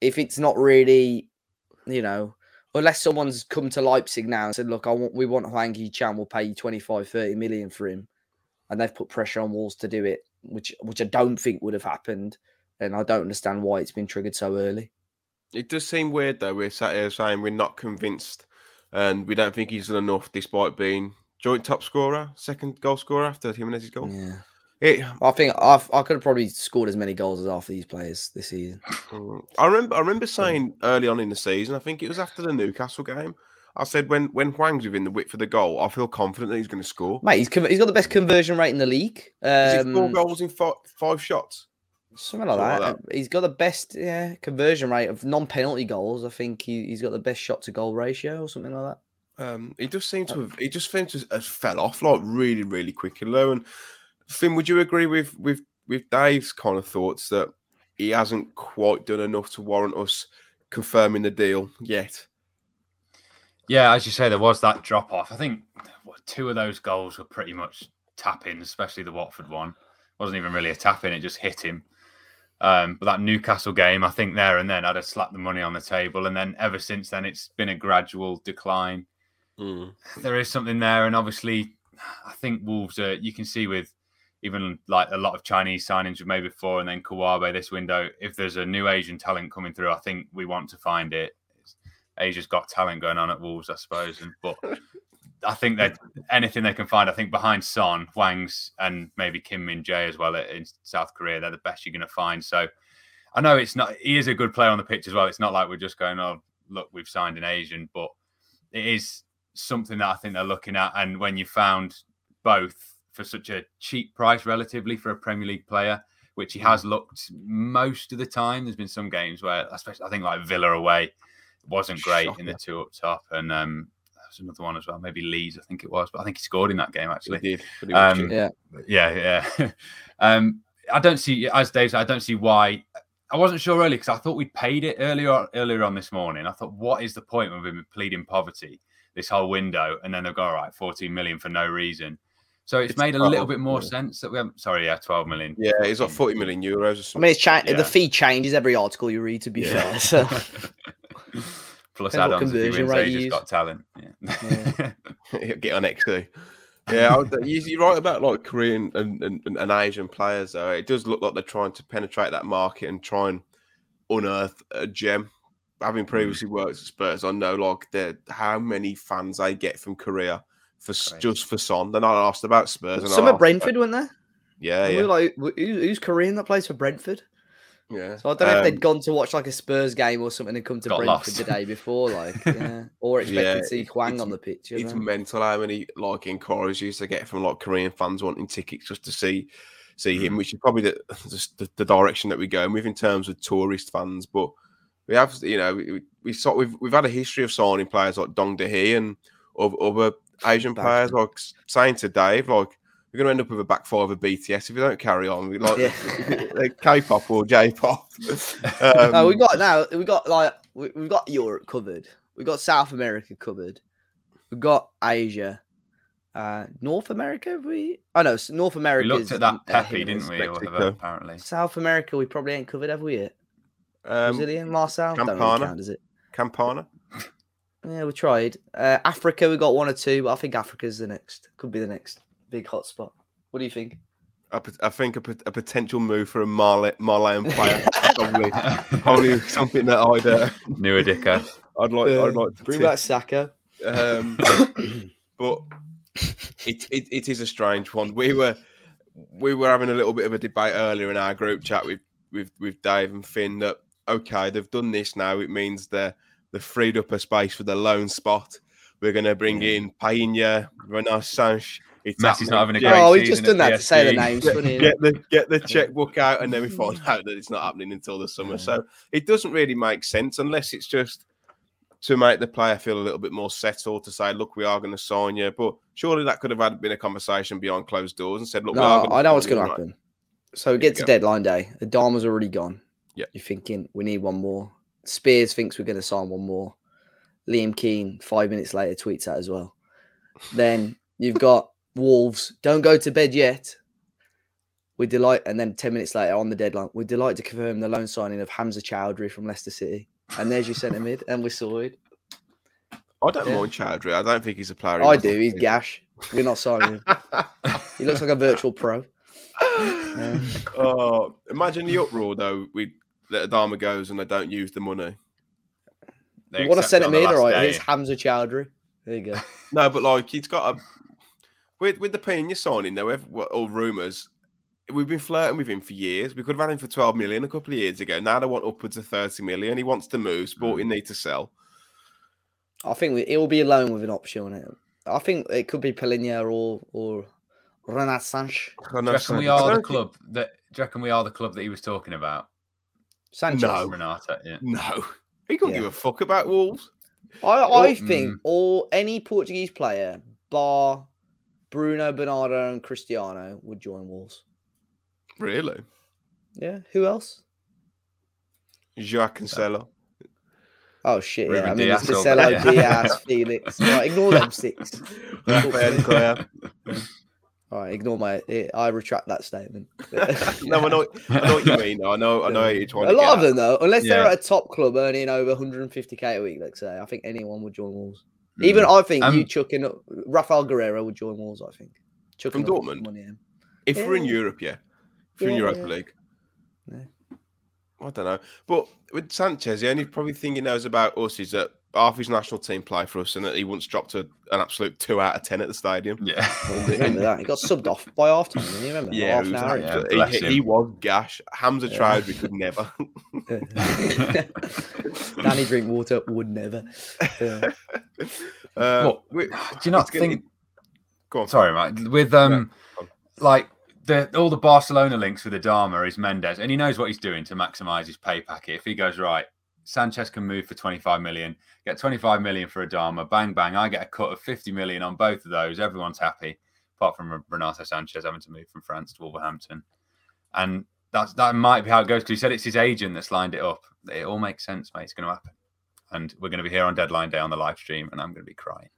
if it's not really, you know, unless someone's come to Leipzig now and said, "Look, I want we want Hwang Hee-chan, we'll pay you 25, 30 million for him," and they've put pressure on Wolves to do it, which which I don't think would have happened, and I don't understand why it's been triggered so early. It does seem weird though. We're sat here uh, saying we're not convinced, and we don't think he's done enough, despite being joint top scorer, second goal scorer after Jimenez's goal. Yeah. It, I think I've, I could have probably scored as many goals as half these players this season. Mm. I remember I remember saying early on in the season, I think it was after the Newcastle game, I said when when Hwang's within the width for the goal, I feel confident that he's going to score. Mate, he's he's got the best conversion rate in the league. Um, four goals in five, five shots? Something like, something that. like that. He's got the best yeah, conversion rate of non-penalty goals. I think he, he's got the best shot to goal ratio or something like that. Um, he just seems to uh, have he just seems to have fell off like really really quickly though. And Finn, would you agree with with with Dave's kind of thoughts that he hasn't quite done enough to warrant us confirming the deal yet? Yeah, as you say, there was that drop off. I think two of those goals were pretty much tap ins, especially the Watford one. It wasn't even really a tap in; it just hit him. Um, but that Newcastle game, I think there and then I'd have slapped the money on the table, and then ever since then it's been a gradual decline. Mm. There is something there, and obviously, I think Wolves are. You can see with even like a lot of Chinese signings we've made before, and then Kawabe this window. If there's a new Asian talent coming through, I think we want to find it. Asia's got talent going on at Wolves, I suppose. And but I think that anything they can find, I think behind Son, Hwang's, and maybe Kim Min Jae as well in South Korea, they're the best you're going to find. So I know it's not. He is a good player on the pitch as well. It's not like we're just going, oh, look, we've signed an Asian, but it is something that I think they're looking at. And when you found both for such a cheap price, relatively for a Premier League player, which he has looked most of the time. There's been some games where, especially I think like Villa away, wasn't great Shocker. in the two up top, and um, was another one as well. Maybe Leeds, I think it was, but I think he scored in that game actually. He did. He um, yeah, yeah, yeah. um, I don't see, as Dave said, I don't see why. I wasn't sure earlier because I thought we'd paid it earlier earlier on this morning. I thought, what is the point of him pleading poverty this whole window? And then they've got all right, 14 million for no reason. So it's, it's made a little bit more sense that we haven't. Sorry, yeah, twelve million. Yeah, he's got forty million euros. I mean, it's cha- yeah. the fee changes every article you read. To be yeah. fair, so. plus add-ons if he wins Asia's Got Talent. Yeah. yeah. Get on XD. Yeah, you're right about like Korean and, and, and Asian players. Though it does look like they're trying to penetrate that market and try and unearth a gem. Having mm. previously worked at Spurs, I know like the how many fans they get from Korea for just for Son. Then I asked about Spurs. Some at Brentford, about, weren't there? Yeah, yeah. We like, who's Korean that plays for Brentford? Yeah. So I don't know um, if they'd um, gone to watch like a Spurs game or something and come to Brentford lost. the day before, like, yeah, or expected yeah, to see Hwang on the pitch. It's know? mental how many like encourages to get from like Korean fans wanting tickets just to see see him, mm. which is probably the, the, the direction that we're going with in terms of tourist fans. But we have, you know, we, we saw we've we've had a history of signing players like Dong De and other Asian players, like saying to Dave, like we're going to end up with a back five of BTS if we don't carry on. Like, yeah. like K-pop or J-pop. um, uh, we got now. We got like we, have got Europe covered. We've got South America covered. We've got Asia. Uh, North America, we oh no, North America. We looked at that Pepe, didn't we? Whatever, apparently, South America, we probably ain't covered, have we? Yet? Um, Brazilian, Marçal, Campana, count, it? Campana. Yeah, we tried. Uh, Africa, we got one or two, but I think Africa's the next. Could be the next big hotspot. What do you think? I, I think a, a, potential move for a Marley, Marleyan player probably, probably something that I'd uh, new Adika. I'd like. Uh, I'd like to bring back Saka. Um, but it, it it is a strange one. We were we were having a little bit of a debate earlier in our group chat with with with Dave and Finn that okay, they've done this now. It means they're they've freed up a space for the lone spot. We're going to bring in Payna, Renaissance. It's Messi's not having a great Oh, season. we've just at done that to say the names. get, get the get the checkbook out, and then we find out that it's not happening until the summer. So it doesn't really make sense unless it's just to make the player feel a little bit more settled to say, look, we are going to sign you. But surely that could have had been a conversation behind closed doors and said, look, we are No, gonna I know what's going you, to right? happen. So we get to go. deadline day. The Dharma's already gone. Yeah. You're thinking we need one more. Spears thinks we're going to sign one more. Liam Keen, five minutes later, tweets that as well. Then you've got Wolves. Don't go to bed yet. We delight, and then ten minutes later on the deadline, we delight to confirm the loan signing of Hamza Choudhury from Leicester City. And there's your centre mid, and we're sorted. I don't Yeah. mind Choudhury. I don't think he's a player. I do. He's gash. We're not signing him. He looks like a virtual pro. Um, oh, imagine the uproar though. We let Adama goes and they don't use the money. They what a accept it centre on the all right? day. Here's Hamza Choudhury. There you go. No, but like he's got a with with the Pena signing though, ev- what- all rumours. We've been flirting with him for years. We could have had him for 12 million a couple of years ago. Now they want upwards of 30 million. He wants to move. Sporting Mm. need to sell. I think we, it will be a loan with an option on it. I think it could be Palhinha or or Renaissance I Do you reckon we are the club that? Do you reckon we are the club that he was talking about? Sanches. No. Renata, yeah. No, he couldn't Yeah. give a fuck about Wolves. I, I think mm. all any Portuguese player, bar Bruno Bernardo and Cristiano, would join Wolves. Really, Yeah. Who else? João Cancelo. Oh shit! Yeah, I mean, Dias it's or- Marcelo, yeah. Dias, Felix. Right, ignore them six. Rafael All right, ignore my. eh, I retract that statement. no, I know, I know what you mean. I know, I know. What you're trying a to lot get of at. them though, unless they're at a top club earning over 150k a week, let's say, I think anyone would join Wolves. Even Mm. I think you Um, chucking up Raphaël Guerreiro would join Wolves. I think chucking From Dortmund? money in. If we're in Europe, yeah. If we're in Yeah, Europa yeah. League. Yeah. I don't know. But with Sanches, the only probably thing he knows about us is that half his national team play for us and that he once dropped a, an absolute two out of ten at the stadium. Yeah. Remember that? He got subbed off by half time. You remember? Yeah, half he an was, hour. Yeah, he, he was gash. Hamza Yeah. tried, we could never. Danny Drinkwater would never. Yeah. Uh, What? we- Do you not it's gonna- think? Go on. Sorry, mate. With um, go on. like the all the Barcelona links with Adama is Mendes, and he knows what he's doing to maximize his pay packet. If he goes right, Sanches can move for 25 million, get 25 million for Adama, bang bang, I get a cut of 50 million on both of those. Everyone's happy, apart from Renato Sanches having to move from France to Wolverhampton, and that's that might be how it goes. Because he said it's his agent that's lined it up. It all makes sense, mate. It's going to happen, and we're going to be here on deadline day on the live stream, and I'm going to be crying.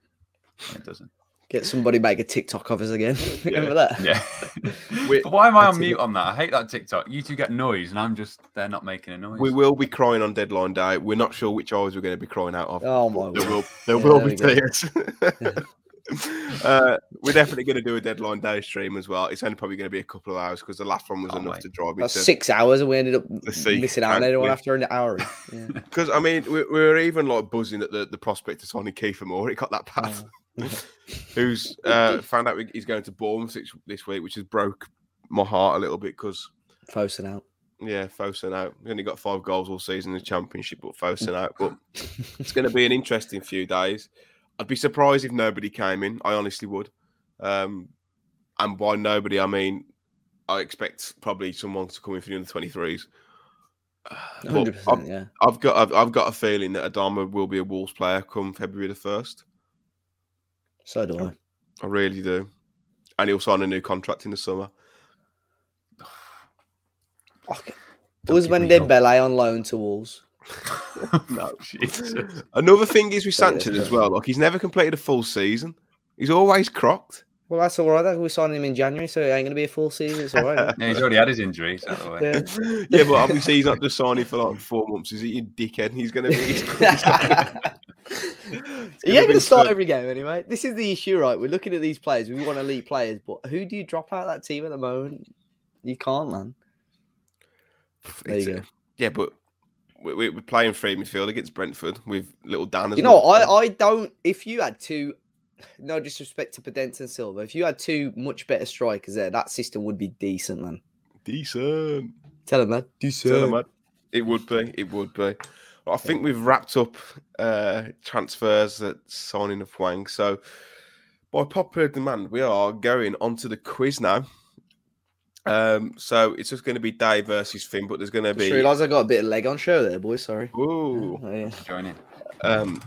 it doesn't. Get somebody make a TikTok of us again. remember that? Yeah. We- why am I on mute on that? I hate that TikTok. You two get noise, and I'm just they're not making a noise. We will be crying on deadline day. We're not sure which eyes we're going to be crying out of. Oh my There word. will, there Yeah, will there be we go. tears. uh, we're definitely going to do a deadline day stream as well. It's only probably going to be a couple of hours because the last one was Can't enough wait. to drive me That's to. six hours, and we ended up missing out on everyone after an hour. Yeah. Because I mean, we, we were even like buzzing at the, the prospect of signing Kiefer Moore. He got that pass. Oh. Who's uh, found out he's going to Bournemouth this, week, which has broke my heart a little bit because Fosun out. yeah, Fosun out. He only got five goals all season in the championship, but Fosun out. But it's going to be an interesting few days. I'd be surprised if nobody came in. I honestly would. Um, and by nobody, I mean I expect probably someone to come in for the under twenty threes. Hundred percent. Yeah. I've got I've, I've got a feeling that Adama will be a Wolves player come February the first. So do I. I really do, and he'll sign a new contract in the summer. Okay. Don't Was give when. Dembele on loan to Wolves? No. Jesus. Another thing is with Say Sanches as well. Like he's never completed a full season. He's always crocked. Well, that's all right. We signed him in January, so it ain't going to be a full season. It's all right. Yeah, he's already had his injuries. Out of the way. Uh, yeah. yeah, but obviously he's not just signing for like four months. Is he, you dickhead? He's going to be. He's He ain't going to start every game anyway. This is the issue, right? We're looking at these players. We want elite players, but who do you drop out of that team at the moment? You can't, man. There you It's- go. Yeah, but we, we- we're playing free midfield against Brentford with little Dan. As You know, well. I, I don't. If you had two no disrespect to Podence and Silva, if you had two much better strikers there, that system would be decent, man. Decent. Tell him that. Decent. Tell 'em, man. It would be. It would be. Well, I think we've wrapped up uh, transfers at signing of Hwang. So, by popular demand, we are going on to the quiz now. Um, so it's just going to be Dave versus Finn, but there's going to Just be. realised I got a bit of leg on show there, boys. Sorry. Ooh, Oh, yeah. Join in. um,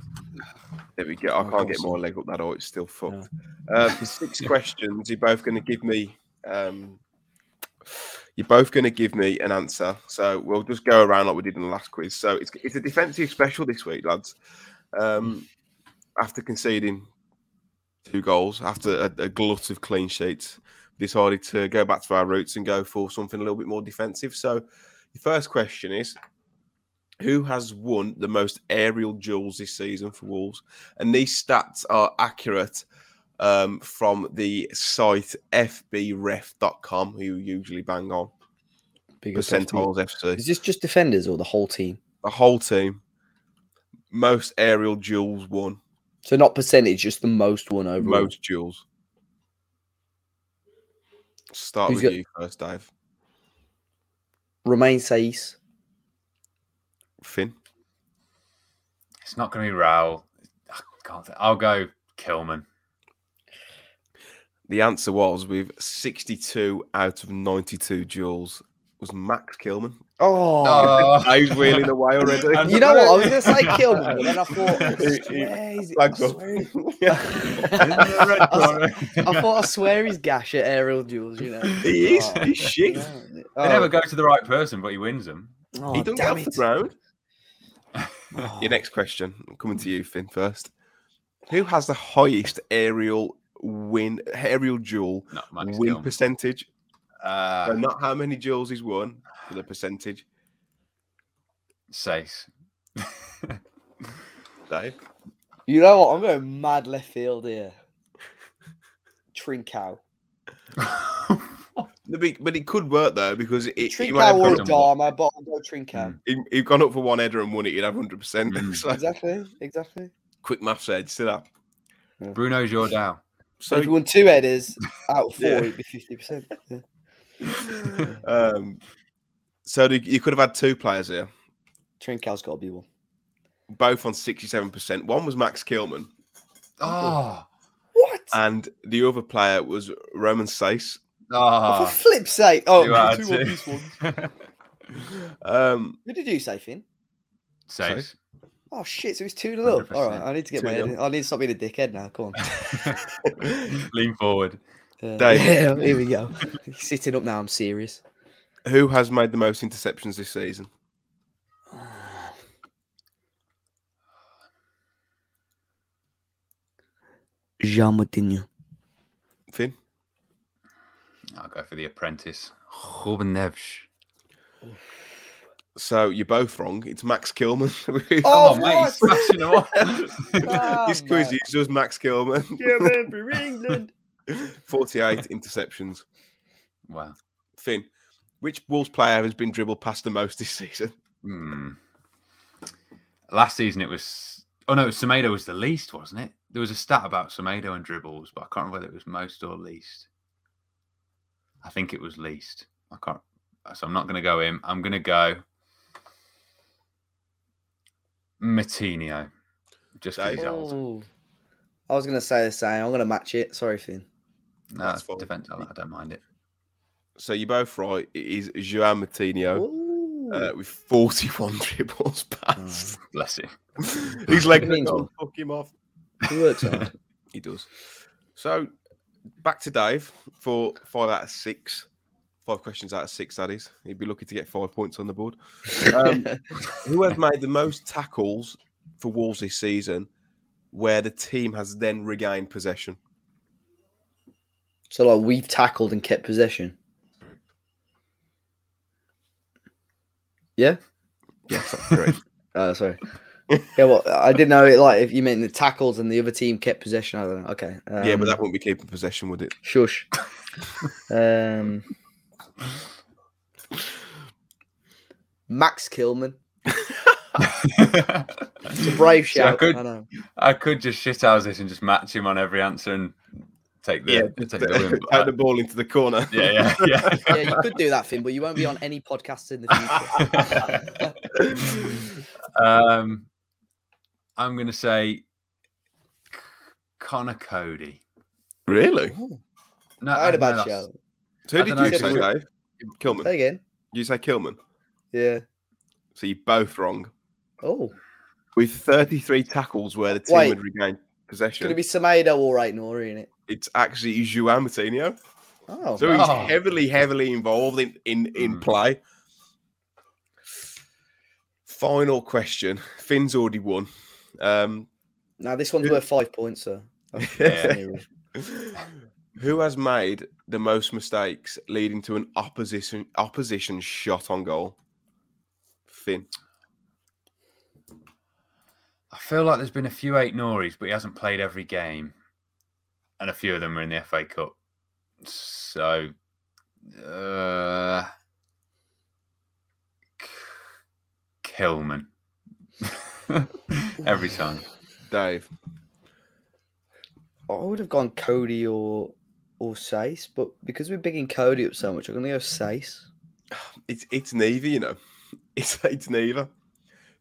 there we go. I Oh, can't get more leg up that, or it's still fucked. Uh, for six questions, you're both going to give me. Um, you're both going to give me an answer. So we'll just go around like we did in the last quiz. So it's it's a defensive special this week, lads. Um, after conceding two goals, after a, a glut of clean sheets, we decided to go back to our roots and go for something a little bit more defensive. So the first question is. Who has won the most aerial duels this season for Wolves? And these stats are accurate um, from the site fbref.com, who usually bang on percentiles FC. Is this just defenders or the whole team? The whole team, most aerial duels won, So not percentage, just the most won overall. most duels. Start Who's with got- you first, Dave. Romain Saïss. Finn. It's not going to be Raul. I can't think- I'll go Kilman. The answer was with 62 out of 92 duels was Max Kilman. Oh, Oh. He's wheeling away already. You know what? I was going to say Kilman, but then I thought, I He- he swear he's- I swear he- In the red corner. I thought I swear he's gash at aerial duels, you know. He is. Oh, He's shit. no. They Oh, never go to the right person, but he wins them. oh, he doesn't get damn off the it. ground. Oh. Your next question, I'm coming to you, Finn, first. Who has the highest aerial win, aerial duel win percentage? Uh, So not how many duels he's won, but the percentage. Saïss. Dave. You know what? I'm going mad left field here. Trincao. No, But, but it could work though because it, he might Trincao have or gone, got- Adama, but I'll go Trincao. Mm. he, he'd gone up for one header and won it. He'd have hundred percent. Mm. So Exactly, exactly. quick maths edge to that. Bruno Jordao. So So if you won two headers out of four, Yeah. it'd be fifty percent. um, so you could have had two players here, Trincao's got to be one. both on sixty-seven percent. One was Max Kilman, Oh. What? and the other player was Romain Saïss. Oh. For flip's sake! Oh, You had two to. obvious ones. Um, Who did you say, Finn? Saïss. Oh shit! So it's two to up. All right, I need to get my head. In. I need to stop being a dickhead now. Come on. Lean forward. Uh, Dave. yeah, here we go. Sitting up now. I'm serious. Who has made the most interceptions this season? Joao Moutinho. Finn. I'll go for the apprentice. Ruben Neves. So you're both wrong. It's Max Kilman. Oh, Come on, mate. He's smashing them off. this Oh, quiz is just Max Kilman. Yeah, for England. 48 interceptions. wow. Finn, which Wolves player has been dribbled past the most this season? Hmm. Last season it was. Oh no, Semedo was the least, wasn't it? There was a stat about Semedo and dribbles, but I can't remember whether it was most or least. I think it was least. I can't. So I'm not going to go him. I'm going to go Moutinho. Just because he's old. Oh. I was gonna say the same. I'm gonna match it. Sorry, Finn. No, That's defense. I I don't mind it. So you're both right. It is Joao Moutinho uh, with 41 dribbles past. Bless him. He's like, It means oh, one. fuck him off. He works hard. He does. So back to Dave for five out of six. Five questions out of six, that is. He'd be lucky to get five points on the board. Um, who has made the most tackles for Wolves this season where the team has then regained possession? so like we've tackled and kept possession. Yeah. Yeah. correct. Oh, sorry. yeah, well, I didn't know it. Like, if you meant the tackles and the other team kept possession, I don't know. Okay. Um, yeah, but that wouldn't be keeping possession, would it? shush. um, Max Kilman. It's a brave See, I could- I know. I could just shit house this and just match him on every answer and take the, Yeah, take take the win. but, uh, the ball into the corner. yeah, yeah, yeah. yeah, you could do that, Finn, but you won't be on any podcasts in the future. um, I'm going to say C- Conor Coady. Really? No, I had a bad that's- show. So who did dunno, you say, so- Dave? Kilman. Say again. You say Kilman. Yeah. So you're both wrong. Oh, With 33 tackles where the team Wait. would regain possession, It's going to be Semedo or Aït-Nouri in it? It's actually Joao Moutinho. Oh, So he's Oh. heavily, heavily involved in in, in Hmm. play. Final question. Finn's already won. Um, now this one's Who- worth five points, sir. Yeah. who has made the most mistakes leading to an opposition opposition shot on goal? Finn. I feel like there's been a few Aït-Nouris, but he hasn't played every game, and a few of them are in the FA Cup. So, uh, Kilman every time. Dave. I would have gone Coady or or Saïss, but because we're bigging Coady up so much, I'm gonna go Saïss. It's it's neither, you know. It's it's neither.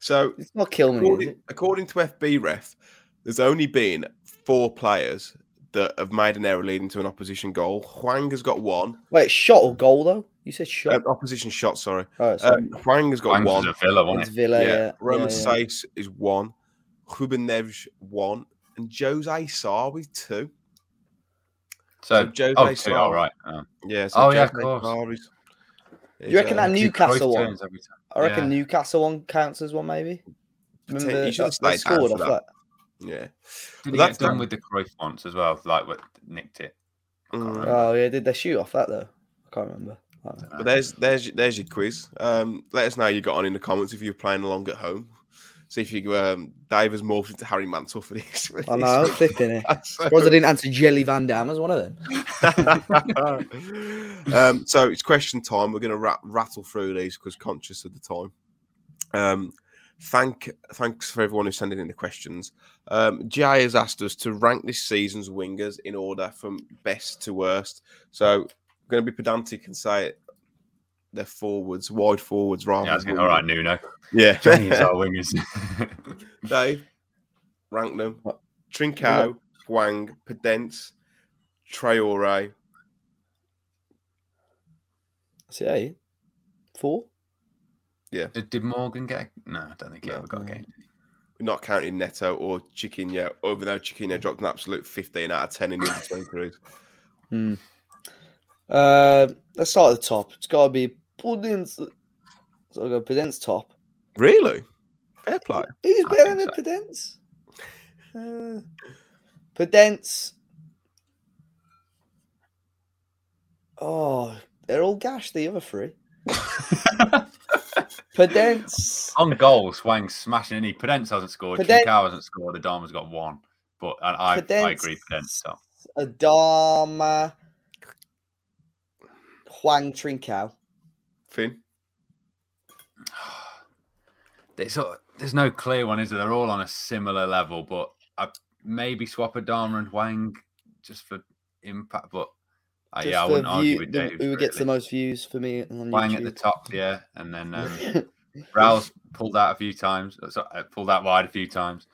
So It's not Kilman, is according, it? according to FB ref, there's only been four players that have made an error leading to an opposition goal. Hwang has got one. Wait, shot or goal though? You said shot. Uh, opposition shot, sorry. oh, sorry. Um, Hwang has got Wangs one. was a Villa, it's wasn't it? Villa. yeah. Yeah, Roman yeah, yeah. Saïss is one. Ruben Neves one. And Jose Sá with two. So, Jose oh, Sá. two, all right. Oh. Yeah. Oh, yeah, of Jose course. Sá is- you reckon uh, that Newcastle one? turns every time. I reckon Yeah. Newcastle one counts as one, maybe. Remember he should have that- stayed scored for off that. that. Yeah. Did But he that's get done not- with the Cruyff once as well? Like, what nicked it? Mm. Oh yeah, did they shoot off that though? I can't remember. I don't know. But there's there's there's your quiz. Um, let us know how you got on in the comments if you're playing along at home. See if you um Dave has morphed into Harry Mantle for this. for I this know, one. flipping it. So- Surprised I didn't answer Jelly Van Dam as one of them. um, so it's question time. We're going to rat- rattle through these because conscious of the time. Um, thank thanks for everyone who's sending in the questions. Um, Jay has asked us to rank this season's wingers in order from best to worst. So we're going to be pedantic and say it. They're forwards, wide forwards, rather. Yeah, than all right. Nuno. Yeah, James our wingers. Dave, rank them. What? Trincao, Hwang, Podence, Traore, See, eight, four. Did, did Morgan get? A... No, I don't think he No. ever got a game. not counting Neto or Chiquinho, even though Chiquinho dropped an absolute 15 out of 10 in the under 23s. Hmm. Uh, let's start at the top. It's got to be Pudding's. So I'll go Pudding's top. Really? Fair play. Who's I better think than Pudding's? Uh, Pudding's. Oh, they're all gash, the other three. Pudding's. On goal, Swang smashing in. He Podence hasn't scored. Podence- Trincao hasn't scored. Adama's got one. But I, I, I agree, Podence. So. Adama. Hwang Trincao. Finn? There's, a- there's no clear one, is there? They're all on a similar level, but I maybe swap Adama and Hwang just for impact. But uh, yeah, I wouldn't argue with the- Dave. Who gets the most views for me on Hwang YouTube? at the top, yeah, and then um, Raul's pulled out a few times. uh, so- uh, pulled out wide a few times.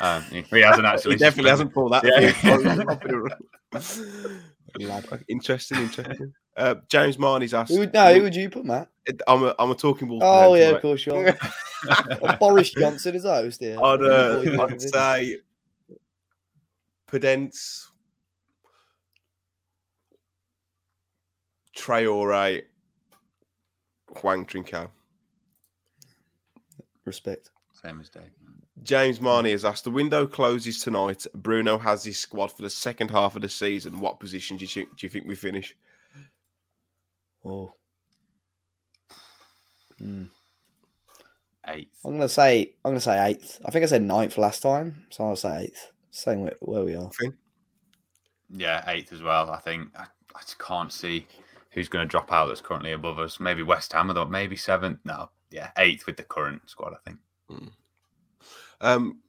Um, he, he hasn't actually. he definitely hasn't pulled that. Yeah. interesting, interesting. Uh, James Marnie's asked. Who would, no, who would you put, Matt? I'm a, I'm a talking wolf. Oh, yeah, tonight. of course you are. Boris Johnson is host here. I'd, uh, I'd say Podence, Traore, Hwang Trincao. Respect. Same as Dave. James Marnie has asked: The window closes tonight. Bruno has his squad for the second half of the season. What position do you think, do you think we finish? Oh. Hmm. Eighth. I'm gonna say I'm gonna say eighth. I think I said ninth last time, so I'll say eighth. Same where, where we are. Yeah, eighth as well. I think I, I just can't see who's going to drop out that's currently above us. Maybe West Ham, or maybe seventh. No, yeah, eighth with the current squad. I think. Um,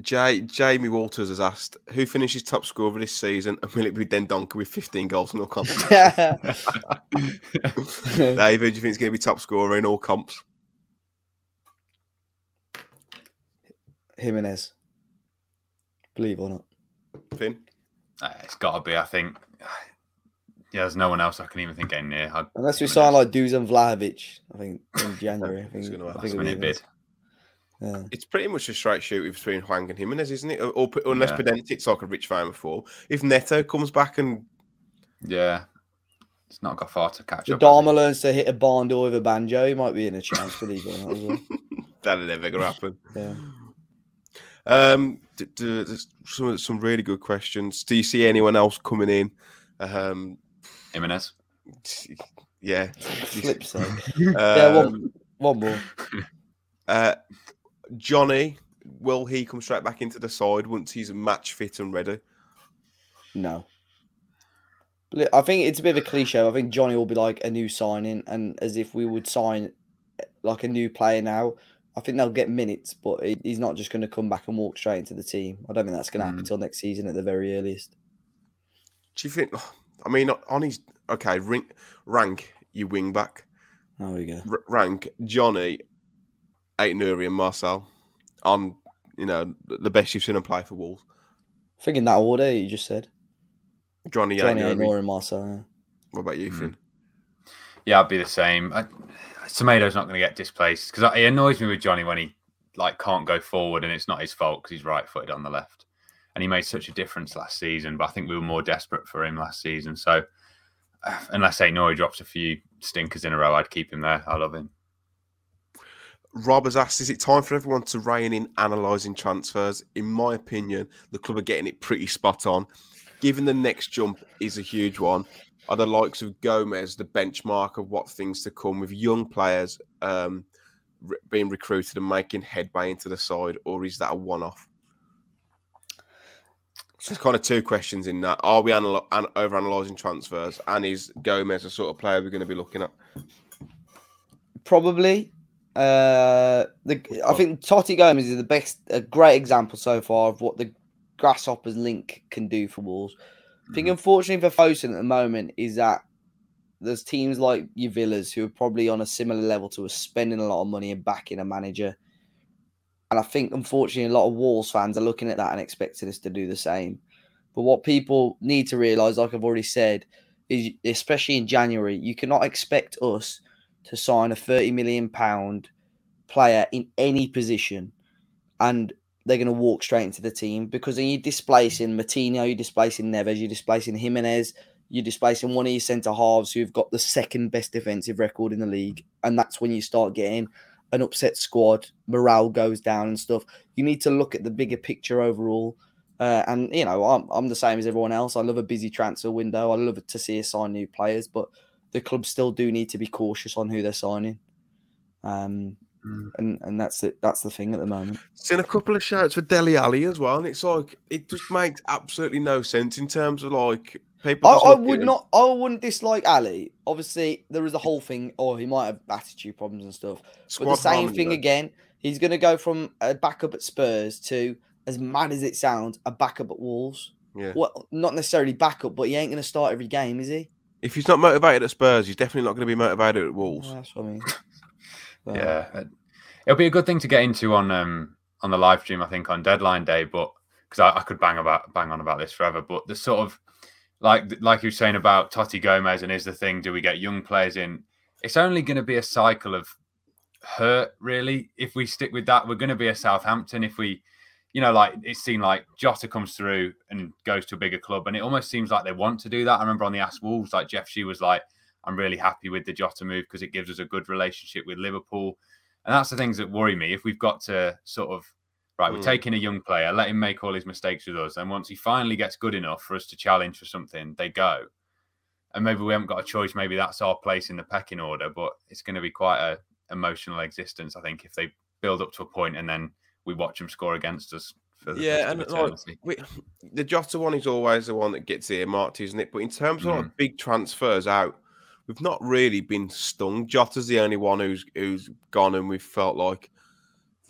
Jay, Jamie Walters has asked who finishes top scorer this season, and will it be Dendoncker with 15 goals in all comps? David, do you think it's going to be top scorer in all comps? Jimenez, believe or not. Finn, uh, it's got to be. I think. Yeah, there's no one else I can even think getting near. Unless we sign like Dusan Vlahovic, I think in January. I think, it's I think it'll bid. Yeah. It's pretty much a straight shoot between Hwang and Jimenez, isn't it? Or, or unless yeah. Podence's like a rich farmer before. If Neto comes back and yeah, it's not got far to catch if up. Adama learns to hit a barn door with a banjo, he might be in a chance for these that as well. That'll never gonna happen. yeah. Um, d- d- some some really good questions. Do you see anyone else coming in? Um, Jimenez. Yeah. Flip side. Um, yeah, one, one more. Uh, Johnny, will he come straight back into the side once he's match fit and ready? No. I think it's a bit of a cliche. I think Johnny will be like a new signing, and as if we would sign like a new player now. I think they'll get minutes, but he's not just going to come back and walk straight into the team. I don't think that's going to happen mm. until next season at the very earliest. Do you think? I mean, on his okay rank, rank you wing back. There we go. R- rank Johnny Aït-Nouri and Marçal on, you know, the best you've seen him play for Wolves. Thinking that order you just said. Johnny, Johnny Aït-Nouri and Marçal. Yeah. What about you, mm. Finn? Yeah, I'd be the same. I, Semedo's not going to get displaced because it annoys me with Johnny when he like can't go forward and it's not his fault because he's right-footed on the left, and he made such a difference last season. But I think we were more desperate for him last season. So unless Aït-Nouri drops a few stinkers in a row, I'd keep him there. I love him. Rob has asked, is it time for everyone to rein in analysing transfers? In my opinion, the club are getting it pretty spot on. Given the next jump is a huge one, are the likes of Gomes the benchmark of what things to come with young players um, re- being recruited and making headway into the side, or is that a one off? There's kind of two questions in that. Are we anal- an- over analysing transfers? And is Gomes the sort of player we're going to be looking at? Probably. Uh, the I think Toti Gomes is the best, a great example so far of what the Grasshoppers link can do for Wolves. I think, mm-hmm. unfortunately for Fosun at the moment, is that there's teams like your Villas who are probably on a similar level to us, spending a lot of money and backing a manager. And I think, unfortunately, a lot of Wolves fans are looking at that and expecting us to do the same. But what people need to realize, like I've already said, is especially in January, you cannot expect us to sign a 30 million pound player in any position and they're going to walk straight into the team because then you're displacing Moutinho, you're displacing Neves, you're displacing Jimenez, you're displacing one of your centre halves who've got the second best defensive record in the league. And that's when you start getting an upset squad, morale goes down and stuff. You need to look at the bigger picture overall. Uh, and, you know, I'm, I'm the same as everyone else. I love a busy transfer window. I love to see us sign new players, but the clubs still do need to be cautious on who they're signing. Um, mm. and and that's it. That's the thing at the moment. Seen a couple of shouts for Dele Alli as well, and it's like it just makes absolutely no sense in terms of like people. I, I would not. I wouldn't dislike Alli. Obviously, there is a whole thing. Or oh, he might have attitude problems and stuff. Squad but the same thing though. again. He's going to go from a backup at Spurs to, as mad as it sounds, a backup at Wolves. Yeah. Well, not necessarily backup, but he ain't going to start every game, is he? If he's not motivated at Spurs, he's definitely not going to be motivated at Wolves. that's what I mean. yeah, it'll be a good thing to get into on um on the live stream. I think on deadline day, but because I, I, could bang about bang on about this forever. But the sort of like like you were saying about Toti Gomes and is the thing: do we get young players in? It's only going to be a cycle of hurt, really. If we stick with that, we're going to be a Southampton. If we you know, like it seemed like Jota comes through and goes to a bigger club, and it almost seems like they want to do that. I remember on the Ask Wolves, like Jeff Shi was like, "I'm really happy with the Jota move because it gives us a good relationship with Liverpool," and that's the things that worry me. If we've got to sort of right, we're mm. taking a young player, let him make all his mistakes with us, and once he finally gets good enough for us to challenge for something, they go. And maybe we haven't got a choice. Maybe that's our place in the pecking order, but it's going to be quite a emotional existence, I think, if they build up to a point and then we watch them score against us. yeah, and like, we, the Jota one is always the one that gets earmarked, isn't it? But in terms of mm. like big transfers out, we've not really been stung. Jota's the only one who's who's gone, and we've felt like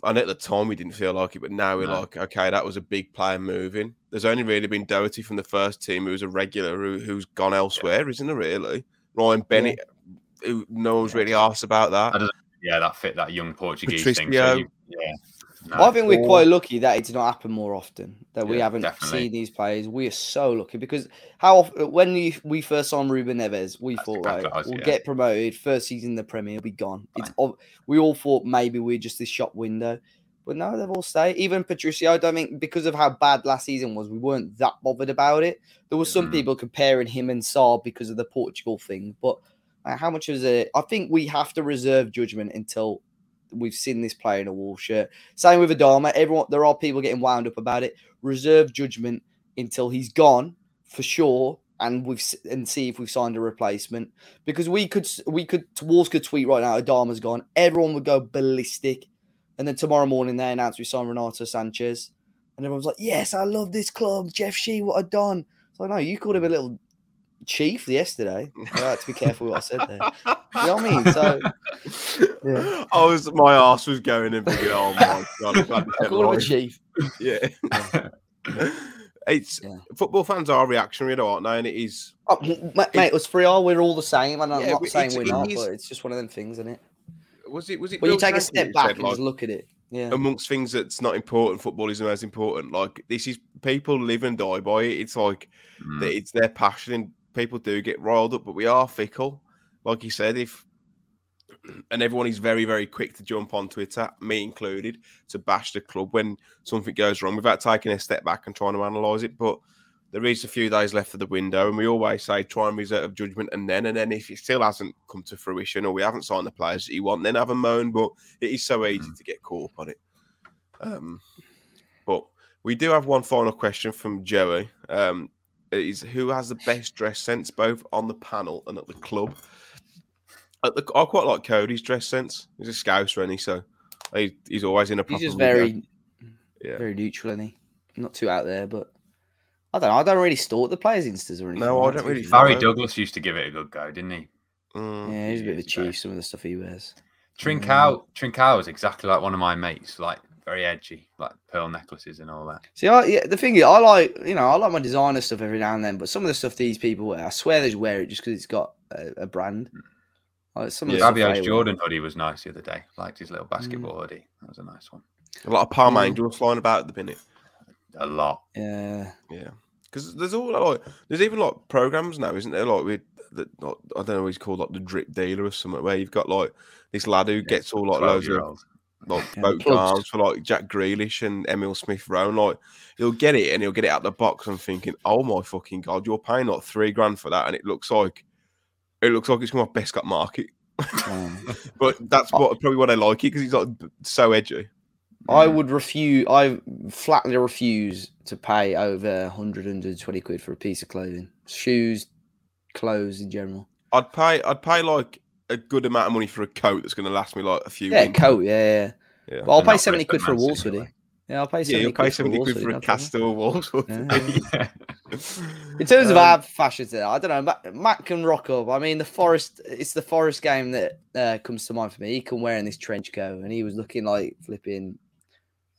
and at the time we didn't feel like it, but now we're No. like, okay, that was a big player moving. There's only really been Doherty from the first team who's a regular who, who's gone elsewhere, isn't there? Really, Ryan Bennett, who no one's really asked about that. I Yeah, that fit that young Portuguese thing. So you, yeah. No. I think we're quite lucky that it's not happened more often. That we haven't definitely. seen these players. We are so lucky because how often, when we, we first saw Ruben Neves, we That's thought right, we'll yeah. get promoted first season in the Premier, we'll be gone. It's we all thought maybe we're just this shop window, but no, they've all stayed. Even Patricio, I don't think because of how bad last season was, we weren't that bothered about it. There was some Mhm. people comparing him and Sá because of the Portugal thing, but how much is it? I think we have to reserve judgment until we've seen this player in a wall shirt. Same with Adama. Everyone, there are people getting wound up about it. Reserve judgment until he's gone for sure, and we've and see if we've signed a replacement. Because we could, we could, Wolves could tweet right now. Adama's gone. Everyone would go ballistic, and then tomorrow morning they announce we signed Renato Sanches, and everyone's like, "Yes, I love this club. Jeff Shi, what I done." So no, you called him a little chief yesterday. I had to be careful what I said there. You know what I mean? So Yeah. I was my ass was going and thinking, oh my god, I'm glad we I him a chief. Yeah. it's Yeah. football fans are reactionary, though, aren't they? And it is Oh, m- ma- mate, us three are. We're all the same. And I'm Yeah, not saying it's- we're not, is- but it's just one of them things, isn't it? was it was it When you take a step back said, and just look at it. Yeah. amongst things that's not important, football is the most important. Like this is people live and die by it. It's like Mm. it's their passion and people do get riled up, but we are fickle. Like you said, if and everyone is very, very quick to jump on Twitter, me included, to bash the club when something goes wrong without taking a step back and trying to analyse it. But there is a few days left of the window, and we always say try and reserve judgment and then and then if it still hasn't come to fruition or we haven't signed the players that you want, then have a moan. But it is so easy to get caught up on it. Um but we do have one final question from Joey. Um, is who has the best dress sense both on the panel and at the club? At the, I quite like Coady's dress sense. He's a scouser, and he so he, he's always in a. He's just very, Yeah. very neutral, isn't he? Not too out there, but I don't know. I don't really stalk the players' instas or anything. No, I like that, don't really fair. Barry No. Douglas used to give it a good go, didn't he? Mm. Yeah, he's a bit of a chief. Some of the stuff he wears. Trincao, Trincao is exactly like one of my mates, like very edgy, like pearl necklaces and all that. See, I, yeah, the thing is, I like you know, I like my designer stuff every now and then, but some of the stuff these people wear, I swear they just wear it just because it's got a, a brand. Mm. Like some of the Yeah. stuff they Fabio's wear- Jordan hoodie was nice the other day. Liked his little mm. basketball hoodie. That was a nice one. A lot of Palm Yeah. Angels flying about at the minute. A lot. Yeah, Yeah, because there's all like there's even like programs now, isn't there? Like with the like, I don't know, what he's called like the drip dealer or something, where you've got like this lad who gets all like loads of 12-year-old. Like Yeah, boat plugs. arms for like Jack Grealish and Emil Smith Rowe. Like he'll get it and he'll get it out the box. I'm thinking, oh my fucking god, you're paying like three grand for that, and it looks like it looks like it's my Best Cut Market. um, But that's what probably what I like it because he's like so edgy. I would refuse. I flatly refuse to pay over 100, 120 quid for a piece of clothing, shoes, clothes in general. I'd pay I'd pay like a good amount of money for a coat that's going to last me like a few. Yeah, winters. coat. Yeah, yeah. Yeah. But I'll pay seventy quid for a Man Wolves hoodie. Yeah, I'll pay Yeah, seventy. you'll pay quid seventy for a quid Wolves for a hoodie, no Wolves. hoodie. Yeah. Yeah. In terms of Um, our fashions, there, I don't know. Matt, Matt can rock up. I mean, the Forest. It's the Forest game that uh, comes to mind for me. He come wearing this trench coat, and he was looking like flipping.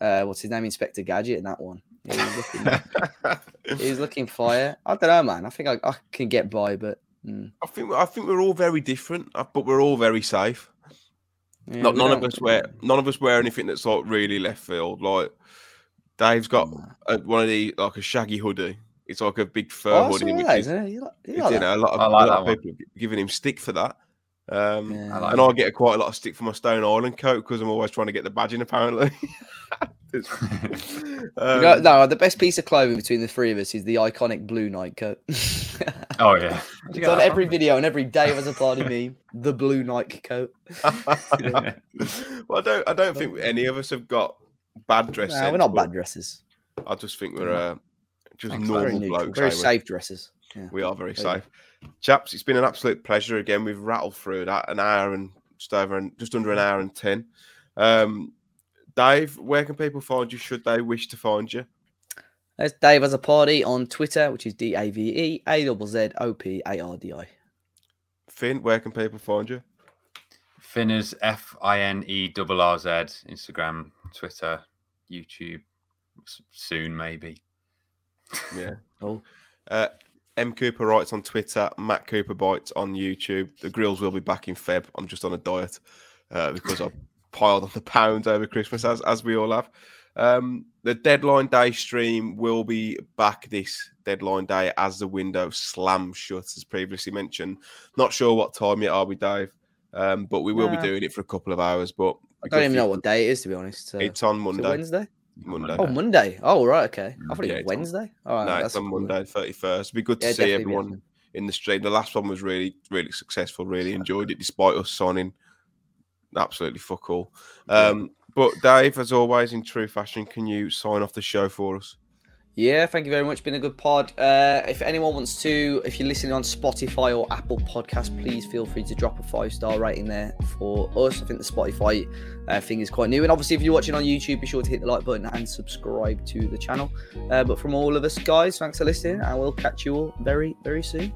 Uh, what's his name? Inspector Gadget in that one. He was looking, he was looking fire. I don't know, man. I think I, I can get by, but mm, I think I think we're all very different, uh, but we're all very safe. yeah, Not none of us wear none of us wear anything that's like really left field. Like Dave's got a, one of the like a shaggy hoodie. It's like a big fur Oh, that's hoodie. which is, isn't? You like, you like you know, a lot of, like a lot of people giving him stick for that. Um, Yeah. I like and I get quite a lot of stick for my Stone Island coat because I'm always trying to get the badging. Apparently, You Um, know, no, the best piece of clothing between the three of us is the iconic blue Nike coat. Oh yeah. it's on every video and every Dave has a party meme. The blue Nike coat. well, I don't. I don't think any of us have got bad dress. Nah, we're not bad dressers. I just think we're uh, just Thanks, Very normal neutral, blokes. very we? safe dressers. Yeah. We are very There safe. Chaps, it's been an absolute pleasure again. We've rattled through that an hour and just over and just under an hour and ten. Um, Dave, where can people find you? Should they wish to find you? There's Dave has a party on Twitter, which is D A V E A double Z O P A R D I. Finn, where can people find you? Finners F I N E double R Z Instagram. Twitter, YouTube, soon maybe. Yeah. Oh. Uh, M Cooper writes on Twitter. Matt Cooper bites on YouTube. The grills will be back in Feb. I'm just on a diet uh, because I've piled on the pounds over Christmas, as as we all have. Um, the deadline day stream will be back this deadline day as the window slams shut, as previously mentioned. Not sure what time yet, are we, Dave? Um, but we will Nah. be doing it for a couple of hours. But I don't even know what day it is to be honest. Uh, it's on it Monday. Wednesday. Monday. Oh, Monday. Oh, right. Okay. I thought Yeah, it was Wednesday. All right. no, that's it's on cool. Monday, thirty first. It'd be good to Yeah, see everyone in the stream. The last one was really, really successful. Really enjoyed it, despite us signing absolutely fuck all. Um, but Dave, as always, in true fashion, can you sign off the show for us? Yeah, thank you very much. Been a good pod. Uh, if anyone wants to, if you're listening on Spotify or Apple Podcast, please feel free to drop a five star rating there for us. I think the Spotify uh, thing is quite new, and obviously, if you're watching on YouTube, be sure to hit the like button and subscribe to the channel. Uh, but from all of us guys, thanks for listening, and we'll catch you all very, very soon.